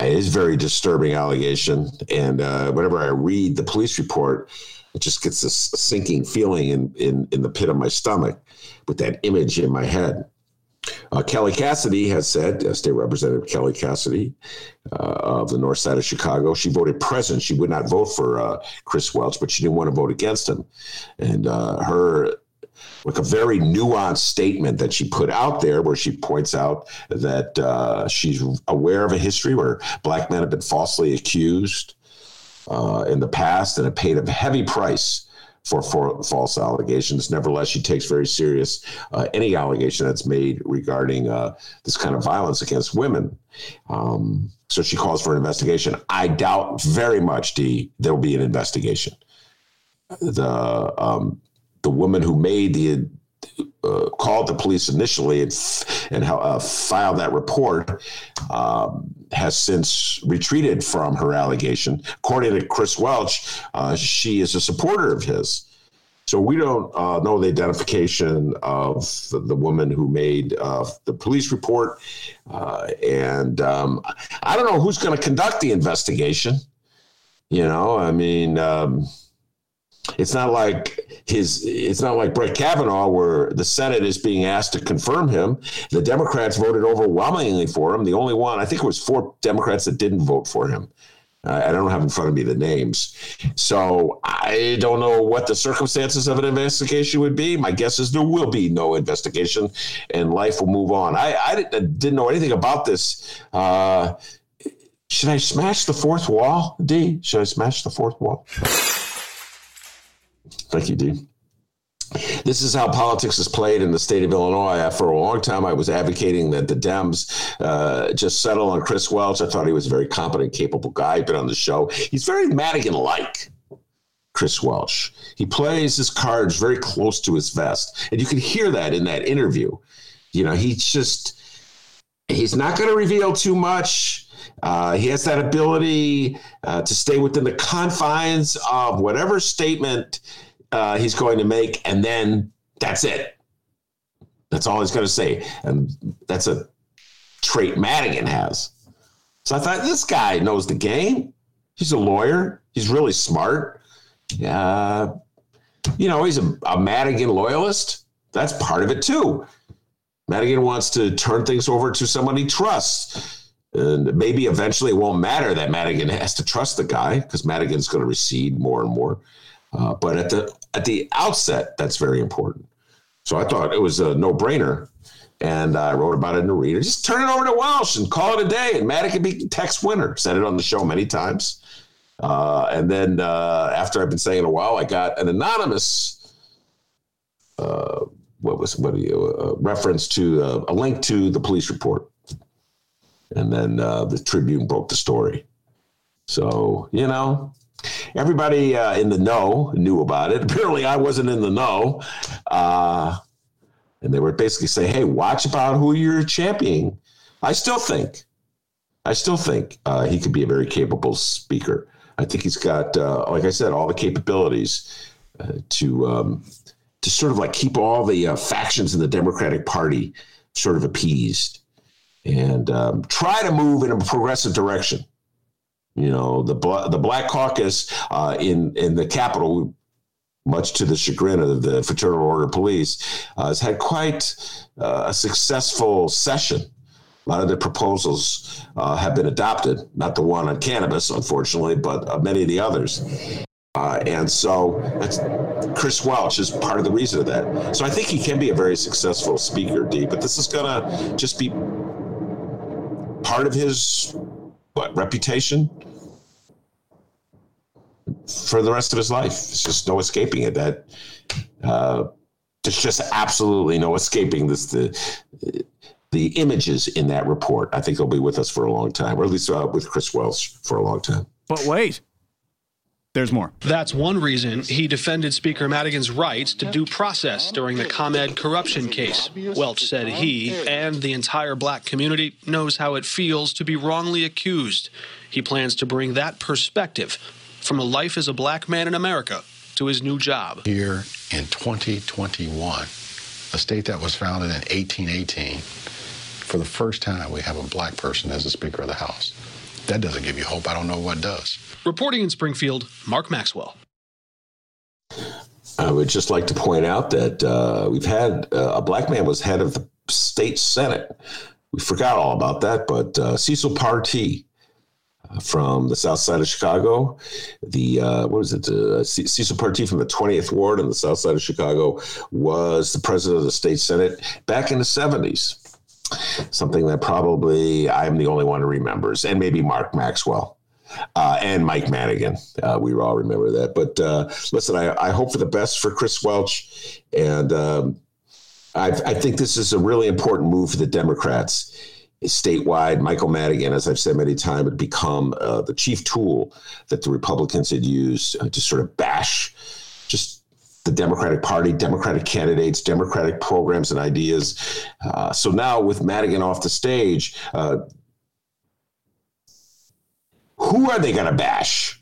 It is very disturbing allegation. And uh, whenever I read the police report, it just gets this sinking feeling in, in, in the pit of my stomach with that image in my head. Uh, Kelly Cassidy has said, uh, State Representative Kelly Cassidy uh, of the north side of Chicago, she voted present. She would not vote for uh, Chris Welch, but she didn't want to vote against him. And uh, her like a very nuanced statement that she put out there where she points out that uh, she's aware of a history where black men have been falsely accused uh, in the past and have paid a heavy price for, for false allegations. Nevertheless, she takes very serious uh, any allegation that's made regarding uh, this kind of violence against women. Um, so she calls for an investigation. I doubt very much, D, there will be an investigation. The um, the woman who made the uh, called the police initially and, and uh, filed that report um, has since retreated from her allegation. According to Chris Welch, uh, she is a supporter of his. So we don't uh, know the identification of the, woman who made uh, the police report, uh, and um, I don't know who's going to conduct the investigation. You know, I mean. Um, it's not like his. It's not like Brett Kavanaugh, where the Senate is being asked to confirm him. The Democrats voted overwhelmingly for him. The only one, I think, it was four Democrats that didn't vote for him. I don't have in front of me the names, so I don't know what the circumstances of an investigation would be. My guess is there will be no investigation, and life will move on. I, I didn't, didn't know anything about this. Uh, should I smash the fourth wall, D? Should I smash the fourth wall? Thank you, Dean. This is how politics is played in the state of Illinois. For a long time, I was advocating that the Dems uh, just settle on Chris Welch. I thought he was a very competent, capable guy. Been on the show. He's very Madigan-like. Chris Welch. He plays his cards very close to his vest, and you can hear that in that interview. You know, he's just he's not going to reveal too much. Uh, he has that ability uh, to stay within the confines of whatever statement uh, he's going to make, and then that's it. That's all he's going to say, and that's a trait Madigan has. So I thought this guy knows the game. He's a lawyer. He's really smart. Uh, you know, he's a, a Madigan loyalist. That's part of it too. Madigan wants to turn things over to someone he trusts. And maybe eventually it won't matter that Madigan has to trust the guy because Madigan's going to recede more and more. Uh, but at the at the outset, that's very important. So I thought it was a no brainer, and I wrote about it in the reader. Just turn it over to Welch and call it a day, and Madigan be text winner. Said it on the show many times. Uh, and then uh, after I've been saying it a while, I got an anonymous. Uh, what was what you uh, reference to uh, a link to the police report, and then uh, the Tribune broke the story. So you know, everybody uh, in the know knew about it. Apparently, I wasn't in the know. Uh, and they were basically saying, hey, watch about who you're championing. I still think, I still think uh, he could be a very capable speaker. I think he's got, uh, like I said, all the capabilities uh, to um, to sort of like keep all the uh, factions in the Democratic Party sort of appeased and um, try to move in a progressive direction. You know, the the Black Caucus uh, in in the Capitol, much to the chagrin of the Fraternal Order Police, uh, has had quite uh, a successful session. A lot of the proposals uh, have been adopted, not the one on cannabis, unfortunately, but uh, many of the others. Uh, and so Chris Welch is part of the reason of that. So I think he can be a very successful speaker, D, but this is going to just be part of his what reputation for the rest of his life. It's just no escaping it. That uh, there's just absolutely no escaping this. The the images in that report. I think they'll be with us for a long time, or at least uh, with Chris Welch for a long time. But wait. There's more. That's one reason he defended Speaker Madigan's rights to due process during the ComEd corruption case. Welch said he and the entire black community knows how it feels to be wrongly accused. He plans to bring that perspective from a life as a black man in America to his new job. Here in 2021, a state that was founded in 1818, for the first time, we have a black person as the Speaker of the House. That doesn't give you hope. I don't know what does. Reporting in Springfield, Mark Maxwell. I would just like to point out that uh, we've had uh, a black man was head of the state senate. We forgot all about that, but uh, Cecil Partee uh, from the south side of Chicago, the uh, what was it? Uh, Cecil Partee from the 20th ward in the south side of Chicago was the president of the state senate back in the 70s. Something that probably I'm the only one who remembers, and maybe Mark Maxwell. uh, and Mike Madigan. Uh, we all remember that. But uh, listen, I, I, hope for the best for Chris Welch, and um, I, I think this is a really important move for the Democrats statewide. Michael Madigan, as I've said many times, had become uh, the chief tool that the Republicans had used to sort of bash just the Democratic Party, Democratic candidates, Democratic programs and ideas. Uh, so now with Madigan off the stage, uh, who are they going to bash?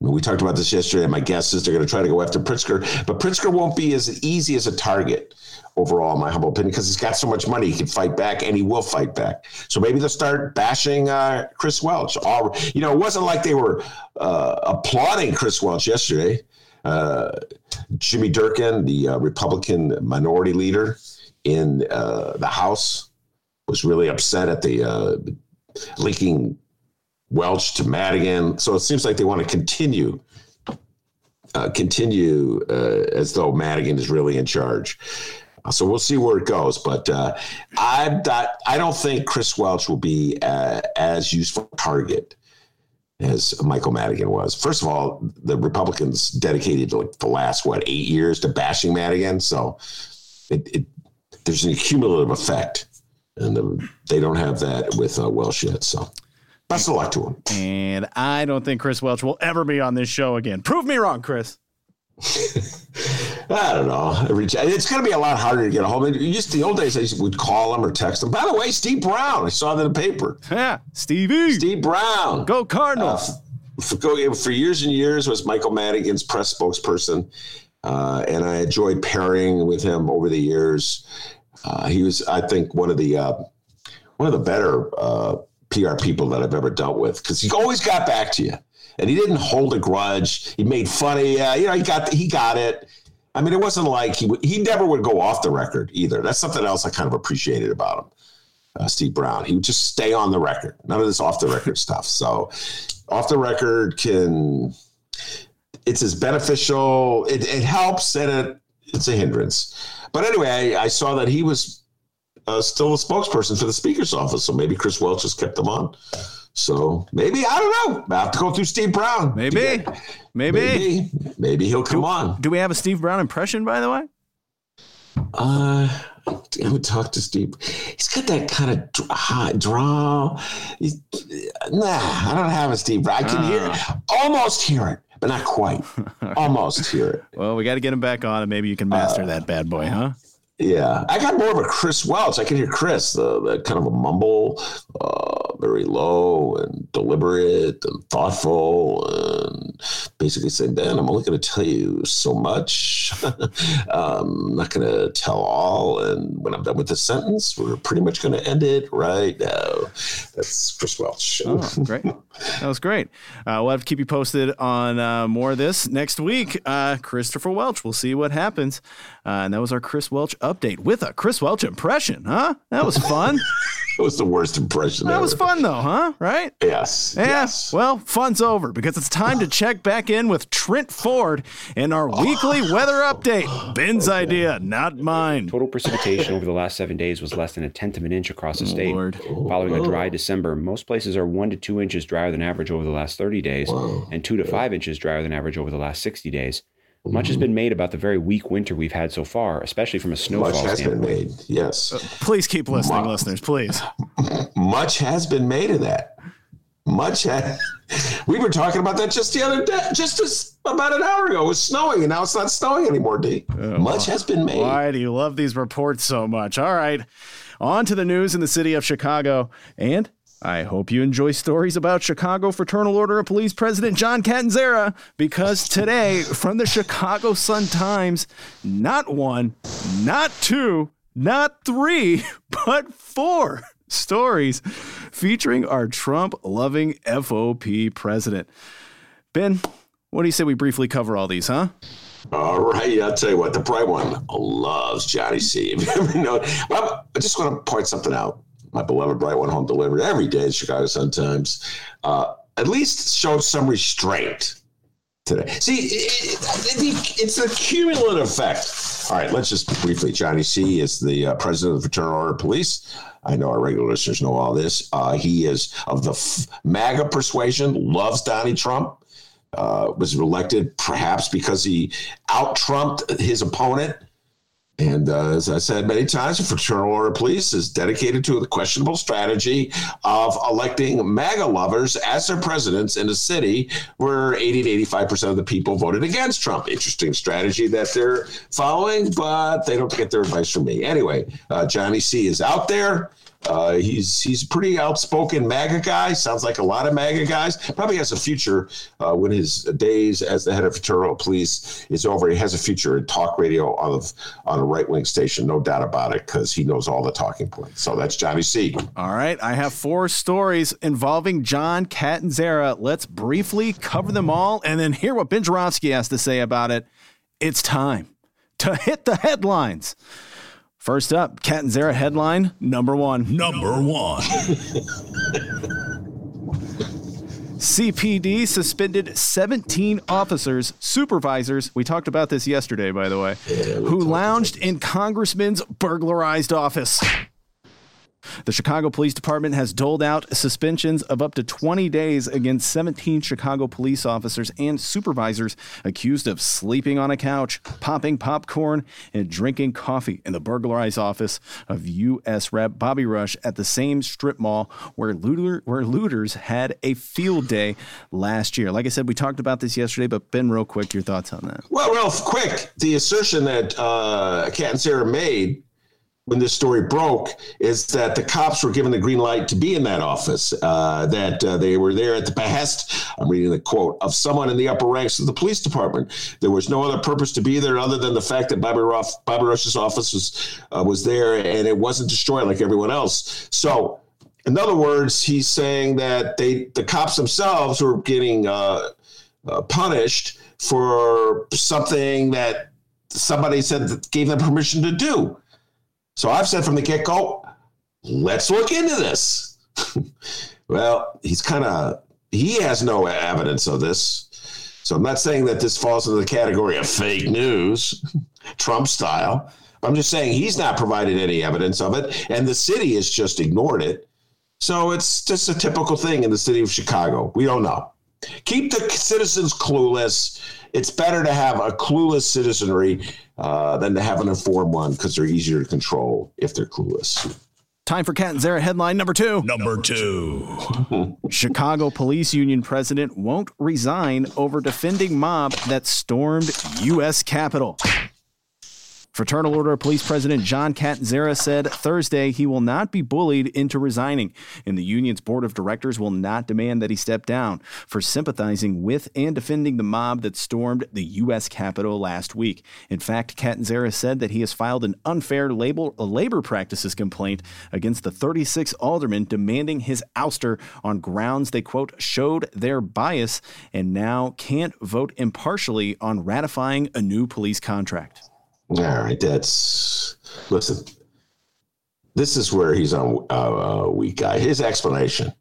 We talked about this yesterday. and My guess is they're going to try to go after Pritzker, but Pritzker won't be as easy as a target overall, in my humble opinion, because he's got so much money, he can fight back, and he will fight back. So maybe they'll start bashing uh, Chris Welch. All you know, it wasn't like they were uh, applauding Chris Welch yesterday. Uh, Jimmy Durkin, the uh, Republican minority leader in uh, the House, was really upset at the uh, linking Welch to Madigan. So it seems like they want to continue. continue as though Madigan is really in charge. So we'll see where it goes. But uh, not, I don't think Chris Welch will be uh, as useful target as Michael Madigan was. First of all, the Republicans dedicated like the last what eight years to bashing Madigan, so it, it there's an cumulative effect, and they don't have that with uh, Welch yet. So. Best of luck to him. And I don't think Chris Welch will ever be on this show again. Prove me wrong, Chris. I don't know. It's going to be a lot harder to get a hold of. Used to, the old days, I would call him or text him. By the way, Steve Brown. I saw that in the paper. Yeah, Stevie. Steve Brown. Go Cardinals. Uh, for, for, years and years was Michael Madigan's press spokesperson, uh, and I enjoyed pairing with him over the years. Uh, he was, I think, one of the uh, one of the better uh, PR people that I've ever dealt with because he always got back to you and he didn't hold a grudge. He made funny. Uh, you know, he got he got it. I mean, it wasn't like he he never would go off the record either. That's something else I kind of appreciated about him, uh, Steve Brown. He would just stay on the record. None of this off the record stuff. So, off the record can it's as beneficial. It, it helps and it it's a hindrance. But anyway, I, I saw that he was uh, still a spokesperson for the speaker's office. So maybe Chris Welch just kept him on. So maybe I don't know. I have to go through Steve Brown. Maybe, get, maybe, maybe, maybe he'll come do, on. Do we have a Steve Brown impression, by the way? Uh, I would talk to Steve. He's got that kind of hot draw. He's, nah, I don't have a Steve Brown. I can uh. hear it, ah. almost hear it, but not quite. almost hear it. Well, we got to get him back on, and maybe you can master uh, that bad boy, huh? Yeah, I got more of a Chris Welch. I can hear Chris, the, the kind of a mumble, uh, very low and deliberate and thoughtful, and basically saying, "Ben, I'm only going to tell you so much. I'm not going to tell all, and when I'm done with the sentence, we're pretty much going to end it right now." That's Chris Welch. oh, great! That was great. Uh, we'll have to keep you posted on uh, more of this next week. Uh, Christopher Welch. We'll see what happens. Uh, and that was our Chris Welch update with a Chris Welch impression, huh? That was fun. it was the worst impression. That ever. was fun though, huh? Right? Yes. Yeah. Yes. Well, fun's over because it's time to check back in with Trent Ford in our weekly weather update. Ben's idea, not mine. Total precipitation over the last seven days was less than a tenth of an inch across the state. Lord. Following a dry December, most places are one to two inches drier than average over the last 30 days, Whoa. and two to five inches drier than average over the last 60 days. Much has been made about the very weak winter we've had so far, especially from a snowfall Much has standpoint. been made, yes. Uh, please keep listening, much, listeners, please. Much has been made of that. Much has. We were talking about that just the other day, just about an hour ago. It was snowing, and now it's not snowing anymore, D. Uh, much has been made. Why do you love these reports so much? All right. On to the news in the city of Chicago. And I hope you enjoy stories about Chicago Fraternal Order of Police President John Catanzara because today, from the Chicago Sun Times, not one, not two, not three, but four stories featuring our Trump loving FOP president. Ben, what do you say we briefly cover all these, huh? All right, I'll tell you what, the bright one loves Johnny C. well, I just want to point something out my beloved Bright One Home Delivered, every day in Chicago Sun Times, uh, at least showed some restraint today. See, it, it, it's a cumulative effect All right, let's just briefly. Johnny C is the uh, president of the Fraternal Order of Police. I know our regular listeners know all this. Uh, he is of the F- MAGA persuasion, loves Donnie Trump. Uh, was elected perhaps because he out trumped his opponent and uh, as I said many times, the Fraternal Order of Police is dedicated to the questionable strategy of electing MAGA lovers as their presidents in a city where 80 to 85% of the people voted against Trump. Interesting strategy that they're following, but they don't get their advice from me. Anyway, uh, Johnny C is out there. Uh, he's he's pretty outspoken MAGA guy. Sounds like a lot of MAGA guys. Probably has a future uh, when his days as the head of fraternal police is over. He has a future in talk radio on a, on a right wing station, no doubt about it, because he knows all the talking points. So that's Johnny C. All right, I have four stories involving John Catanzara. Let's briefly cover them all and then hear what Ben Joravsky has to say about it. It's time to hit the headlines. First up, Catanzara headline number one. Number one. CPD suspended 17 officers, supervisors, we talked about this yesterday, by the way, who lounged in Congressman's burglarized office. The Chicago Police Department has doled out suspensions of up to 20 days against 17 Chicago police officers and supervisors accused of sleeping on a couch, popping popcorn, and drinking coffee in the burglarized office of U.S. Rep. Bobby Rush at the same strip mall where, looter, where looters had a field day last year. Like I said, we talked about this yesterday, but Ben, real quick, your thoughts on that? Well, real quick, the assertion that uh, Sarah made when this story broke is that the cops were given the green light to be in that office, uh, that uh, they were there at the behest, I'm reading the quote, of someone in the upper ranks of the police department. There was no other purpose to be there other than the fact that Bobby, Ruff, Bobby Rush's office was, uh, was there and it wasn't destroyed like everyone else. So, in other words, he's saying that they the cops themselves were getting uh, uh, punished for something that somebody said that gave them permission to do. So I've said from the get go, let's look into this. well, he's kind of, he has no evidence of this. So I'm not saying that this falls into the category of fake news, Trump style. I'm just saying he's not provided any evidence of it, and the city has just ignored it. So it's just a typical thing in the city of Chicago. We don't know. Keep the citizens clueless. It's better to have a clueless citizenry uh, than to have an informed one because they're easier to control if they're clueless. Time for Catanzara headline number two. Number two. Chicago Police Union president won't resign over defending mob that stormed U.S. Capitol. Fraternal Order of Police President John Catanzara said Thursday he will not be bullied into resigning, and the union's board of directors will not demand that he step down for sympathizing with and defending the mob that stormed the U.S. Capitol last week. In fact, Catanzara said that he has filed an unfair labor, labor practices complaint against the 36 aldermen demanding his ouster on grounds they, quote, showed their bias and now can't vote impartially on ratifying a new police contract. All right, that's listen. This is where he's on uh, a weak guy. His explanation.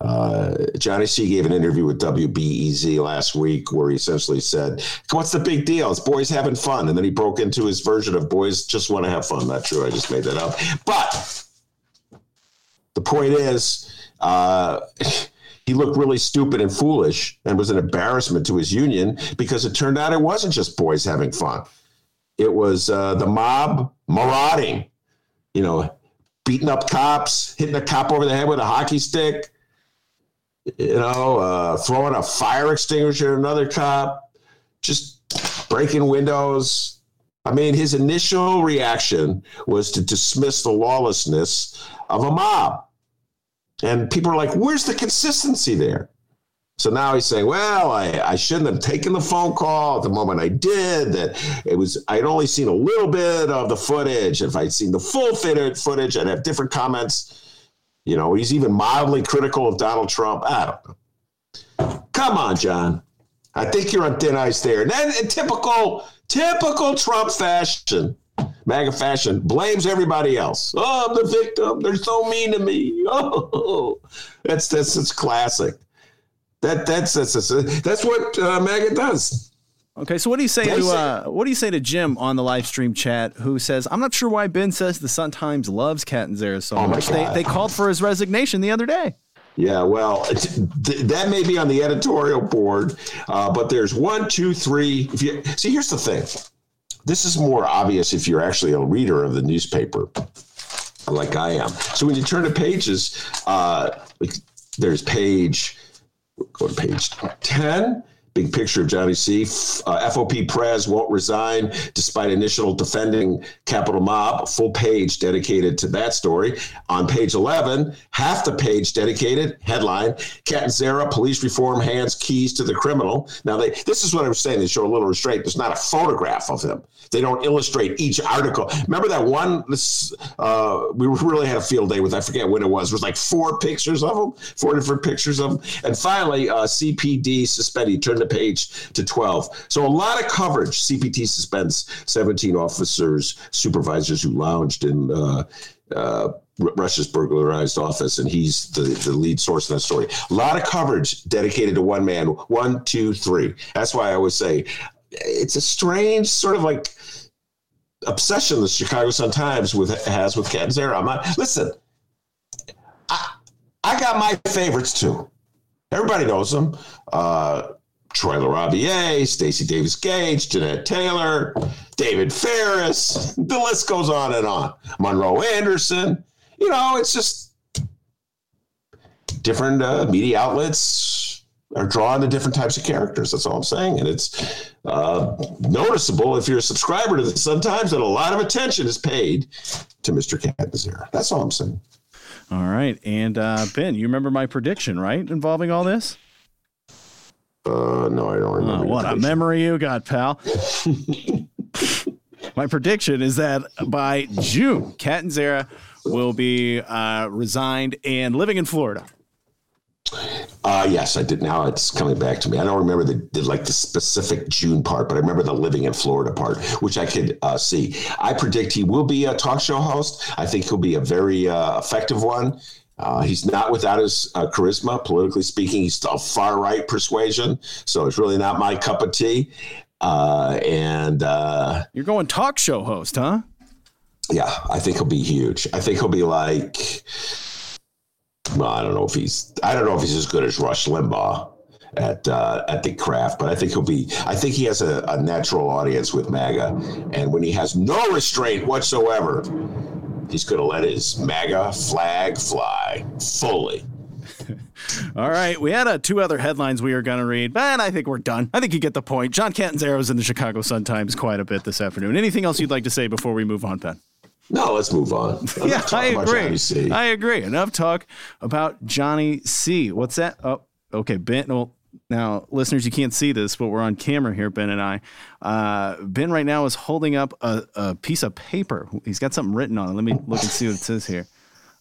Uh, Johnny C gave an interview with WBEZ last week where he essentially said, "What's the big deal? It's boys having fun." And then he broke into his version of "boys just want to have fun." Not true. I just made that up. But the point is, uh, he looked really stupid and foolish, and was an embarrassment to his union because it turned out it wasn't just boys having fun. It was uh, the mob marauding, you know, beating up cops, hitting a cop over the head with a hockey stick, you know, uh, throwing a fire extinguisher at another cop, just breaking windows. I mean, his initial reaction was to dismiss the lawlessness of a mob. And people are like, where's the consistency there? So now he's saying, well, I, I shouldn't have taken the phone call at the moment I did. That it was, I'd only seen a little bit of the footage. If I'd seen the full footage, I'd have different comments. You know, he's even mildly critical of Donald Trump. I don't know. Come on, John. I think you're on thin ice there. And then in typical, typical Trump fashion, MAGA fashion, blames everybody else. Oh, I'm the victim. They're so mean to me. Oh, that's that's it's classic. That that's that's that's, that's what uh, MAGA does. Okay, so what do you say to uh, what do you say to Jim on the live stream chat who says I'm not sure why Ben says the Sun Times loves Catanzaro so Oh much. They they called for his resignation the other day. Yeah, well, it's- th- that may be on the editorial board, uh, but there's one, two, three. If you see, here's the thing. This is more obvious if you're actually a reader of the newspaper, like I am. So when you turn to pages, uh, there's page. Go to page ten. Big picture of Johnny C. Uh, FOP Prez won't resign despite initial defending Capitol Mob. Full page dedicated to that story. On page 11, half the page dedicated headline: Catanzara police reform hands keys to the criminal. Now they this is what I was saying. They show a little restraint. There's not a photograph of him. They don't illustrate each article. Remember that one? This uh, we really had a field day with. I forget when it was. It was like four pictures of him, four different pictures of him, and finally uh, CPD suspended. Turn the page to 12. So a lot of coverage. CPD suspends 17 officers, supervisors who lounged in. Uh, uh, Rush's burglarized office, and he's the, the lead source in that story. A lot of coverage dedicated to one man. One, two, three. That's why I always say it's a strange sort of like obsession the Chicago Sun Times with has with Catanzaro. I'm not listen. I I got my favorites too. Everybody knows them. Uh, Troy LaRaviere, Stacy Davis Gates, Jeanette Taylor, David Faris. The list goes on and on. Monroe Anderson. You know, it's just different uh, media outlets are drawn to different types of characters. That's all I'm saying. And it's uh, noticeable if you're a subscriber to the Sun Times that a lot of attention is paid to Mr. Catanzaro. That's all I'm saying. All right, and uh, Ben, you remember my prediction, right, involving all this? Uh, no, I don't remember. what a memory you got, pal. My prediction is that by June, Catanzara will be uh, resigned and living in Florida. Uh, yes, I did. Now it's coming back to me. I don't remember the, the like the specific June part, but I remember the living in Florida part, which I could uh, see. I predict he will be a talk show host. I think he'll be a very uh, effective one. Uh, he's not without his uh, charisma, politically speaking. He's a far right persuasion, so it's really not my cup of tea. Uh, and uh, You're going talk show host, huh? yeah, I think he'll be huge. I think he'll be like, well, I don't know if he's, I don't know if he's as good as Rush Limbaugh at uh, at the craft, but I think he'll be. I think he has a, a natural audience with MAGA, and when he has no restraint whatsoever, he's going to let his MAGA flag fly fully. All right, we had uh, two other headlines we were going to read, but I think we're done. I think you get the point. John Catanzara's in the Chicago Sun Times quite a bit this afternoon. Anything else you'd like to say before we move on, Ben? No, let's move on. Yeah, I agree. Johnny C. I agree. Enough talk about Johnny C. What's that? Oh, okay, Ben. Well, now, listeners, you can't see this, but we're on camera here, Ben and I. Uh, ben right now is holding up a, a piece of paper. He's got something written on it. Let me look and see what it says here.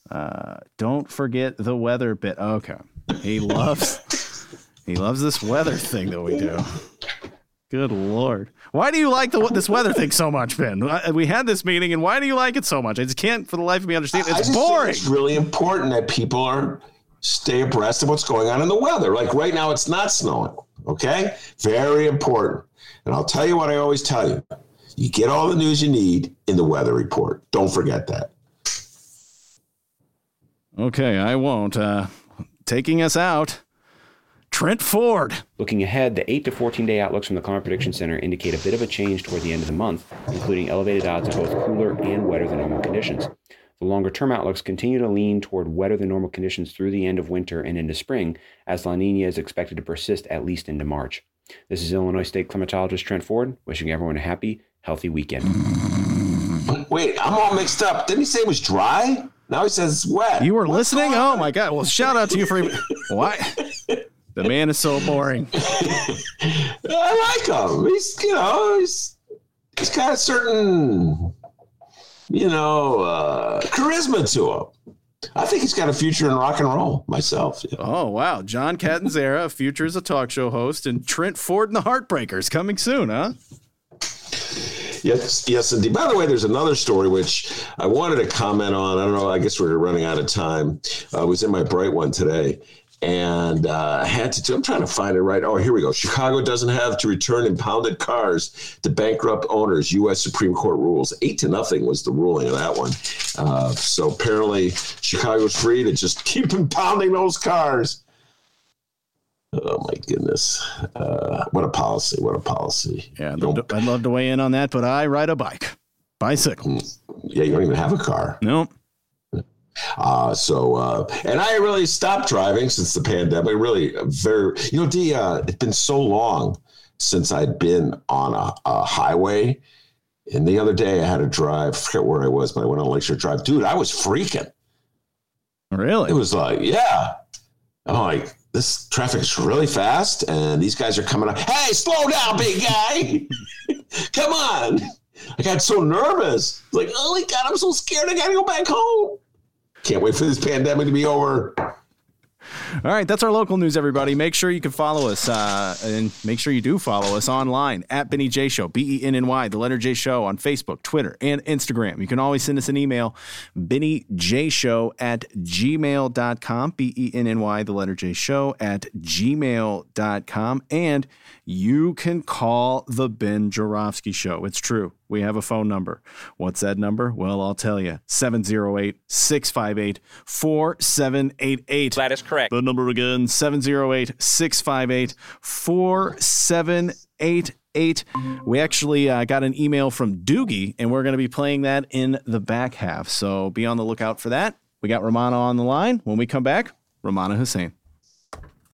Uh, don't forget the weather bit. Okay, he loves he loves this weather thing that we do. Good lord, why do you like the this weather thing so much, Ben? Uh, We had this meeting, and why do you like it so much? I just can't, for the life of me, understand. It's boring. It's really important that people are stay abreast of what's going on in the weather. Like right now, it's not snowing. Okay, very important. And I'll tell you what I always tell you: you get all the news you need in the weather report. Don't forget that. Okay, I won't. Uh, taking us out, Trent Ford. Looking ahead, the 8 to 14 day outlooks from the Climate Prediction Center indicate a bit of a change toward the end of the month, including elevated odds of both cooler and wetter than normal conditions. The longer term outlooks continue to lean toward wetter than normal conditions through the end of winter and into spring, as La Nina is expected to persist at least into March. This is Illinois State climatologist Trent Ford, wishing everyone a happy, healthy weekend. Wait, I'm all mixed up. Didn't he say it was dry? Now he says it's wet. You were What's listening? Oh my God. Well, shout out to you for. Why? The man is so boring. I like him. He's you know he's he's got a certain you know uh, charisma to him. I think he's got a future in rock and roll myself. you know. Oh, wow. John Catanzara, future as a talk show host, and Trent Ford and the Heartbreakers coming soon, huh? Yes, yes, indeed. By the way, there's another story which I wanted to comment on. I don't know. I guess we're running out of time. Uh, it was in my bright one today. And uh, had to. I'm trying to find it right. Oh, here we go. Chicago doesn't have to return impounded cars to bankrupt owners. U.S. Supreme Court rules eight to nothing was the ruling of that one. Uh, so apparently, Chicago's free to just keep impounding those cars. Oh my goodness! Uh, what a policy! What a policy! Yeah, I'd love, to, I'd love to weigh in on that, but I ride a bike, bicycle. Mm. Yeah, you don't even have a car. No. Uh, so, uh, and I really stopped driving since the pandemic. Really, very, you know, D, uh, it's been so long since I'd been on a, a, highway. And the other day I had to drive, I forget where I was, but I went on Lakeshore Drive. Dude, I was freaking. Really? It was like, yeah. I'm like, this traffic is really fast, and these guys are coming up. Hey, slow down, big guy. Come on. I got so nervous. Like, oh my God, I'm so scared. I got to go back home. Can't wait for this pandemic to be over. All right, that's our local news, everybody. Make sure you can follow us uh, and make sure you do follow us online at Benny J Show, B E N N Y, the letter J Show on Facebook, Twitter, and Instagram. You can always send us an email, Benny J Show at gmail.com, B E N N Y, the letter J Show at gmail.com. And you can call the Ben Joravsky Show. It's true. We have a phone number. What's that number? Well, I'll tell you 708 658 4788. That is correct. The number again 708 658 4788. We actually uh, got an email from Doogie, and we're going to be playing that in the back half. So be on the lookout for that. We got Rummana on the line. When we come back, Rummana Hussain.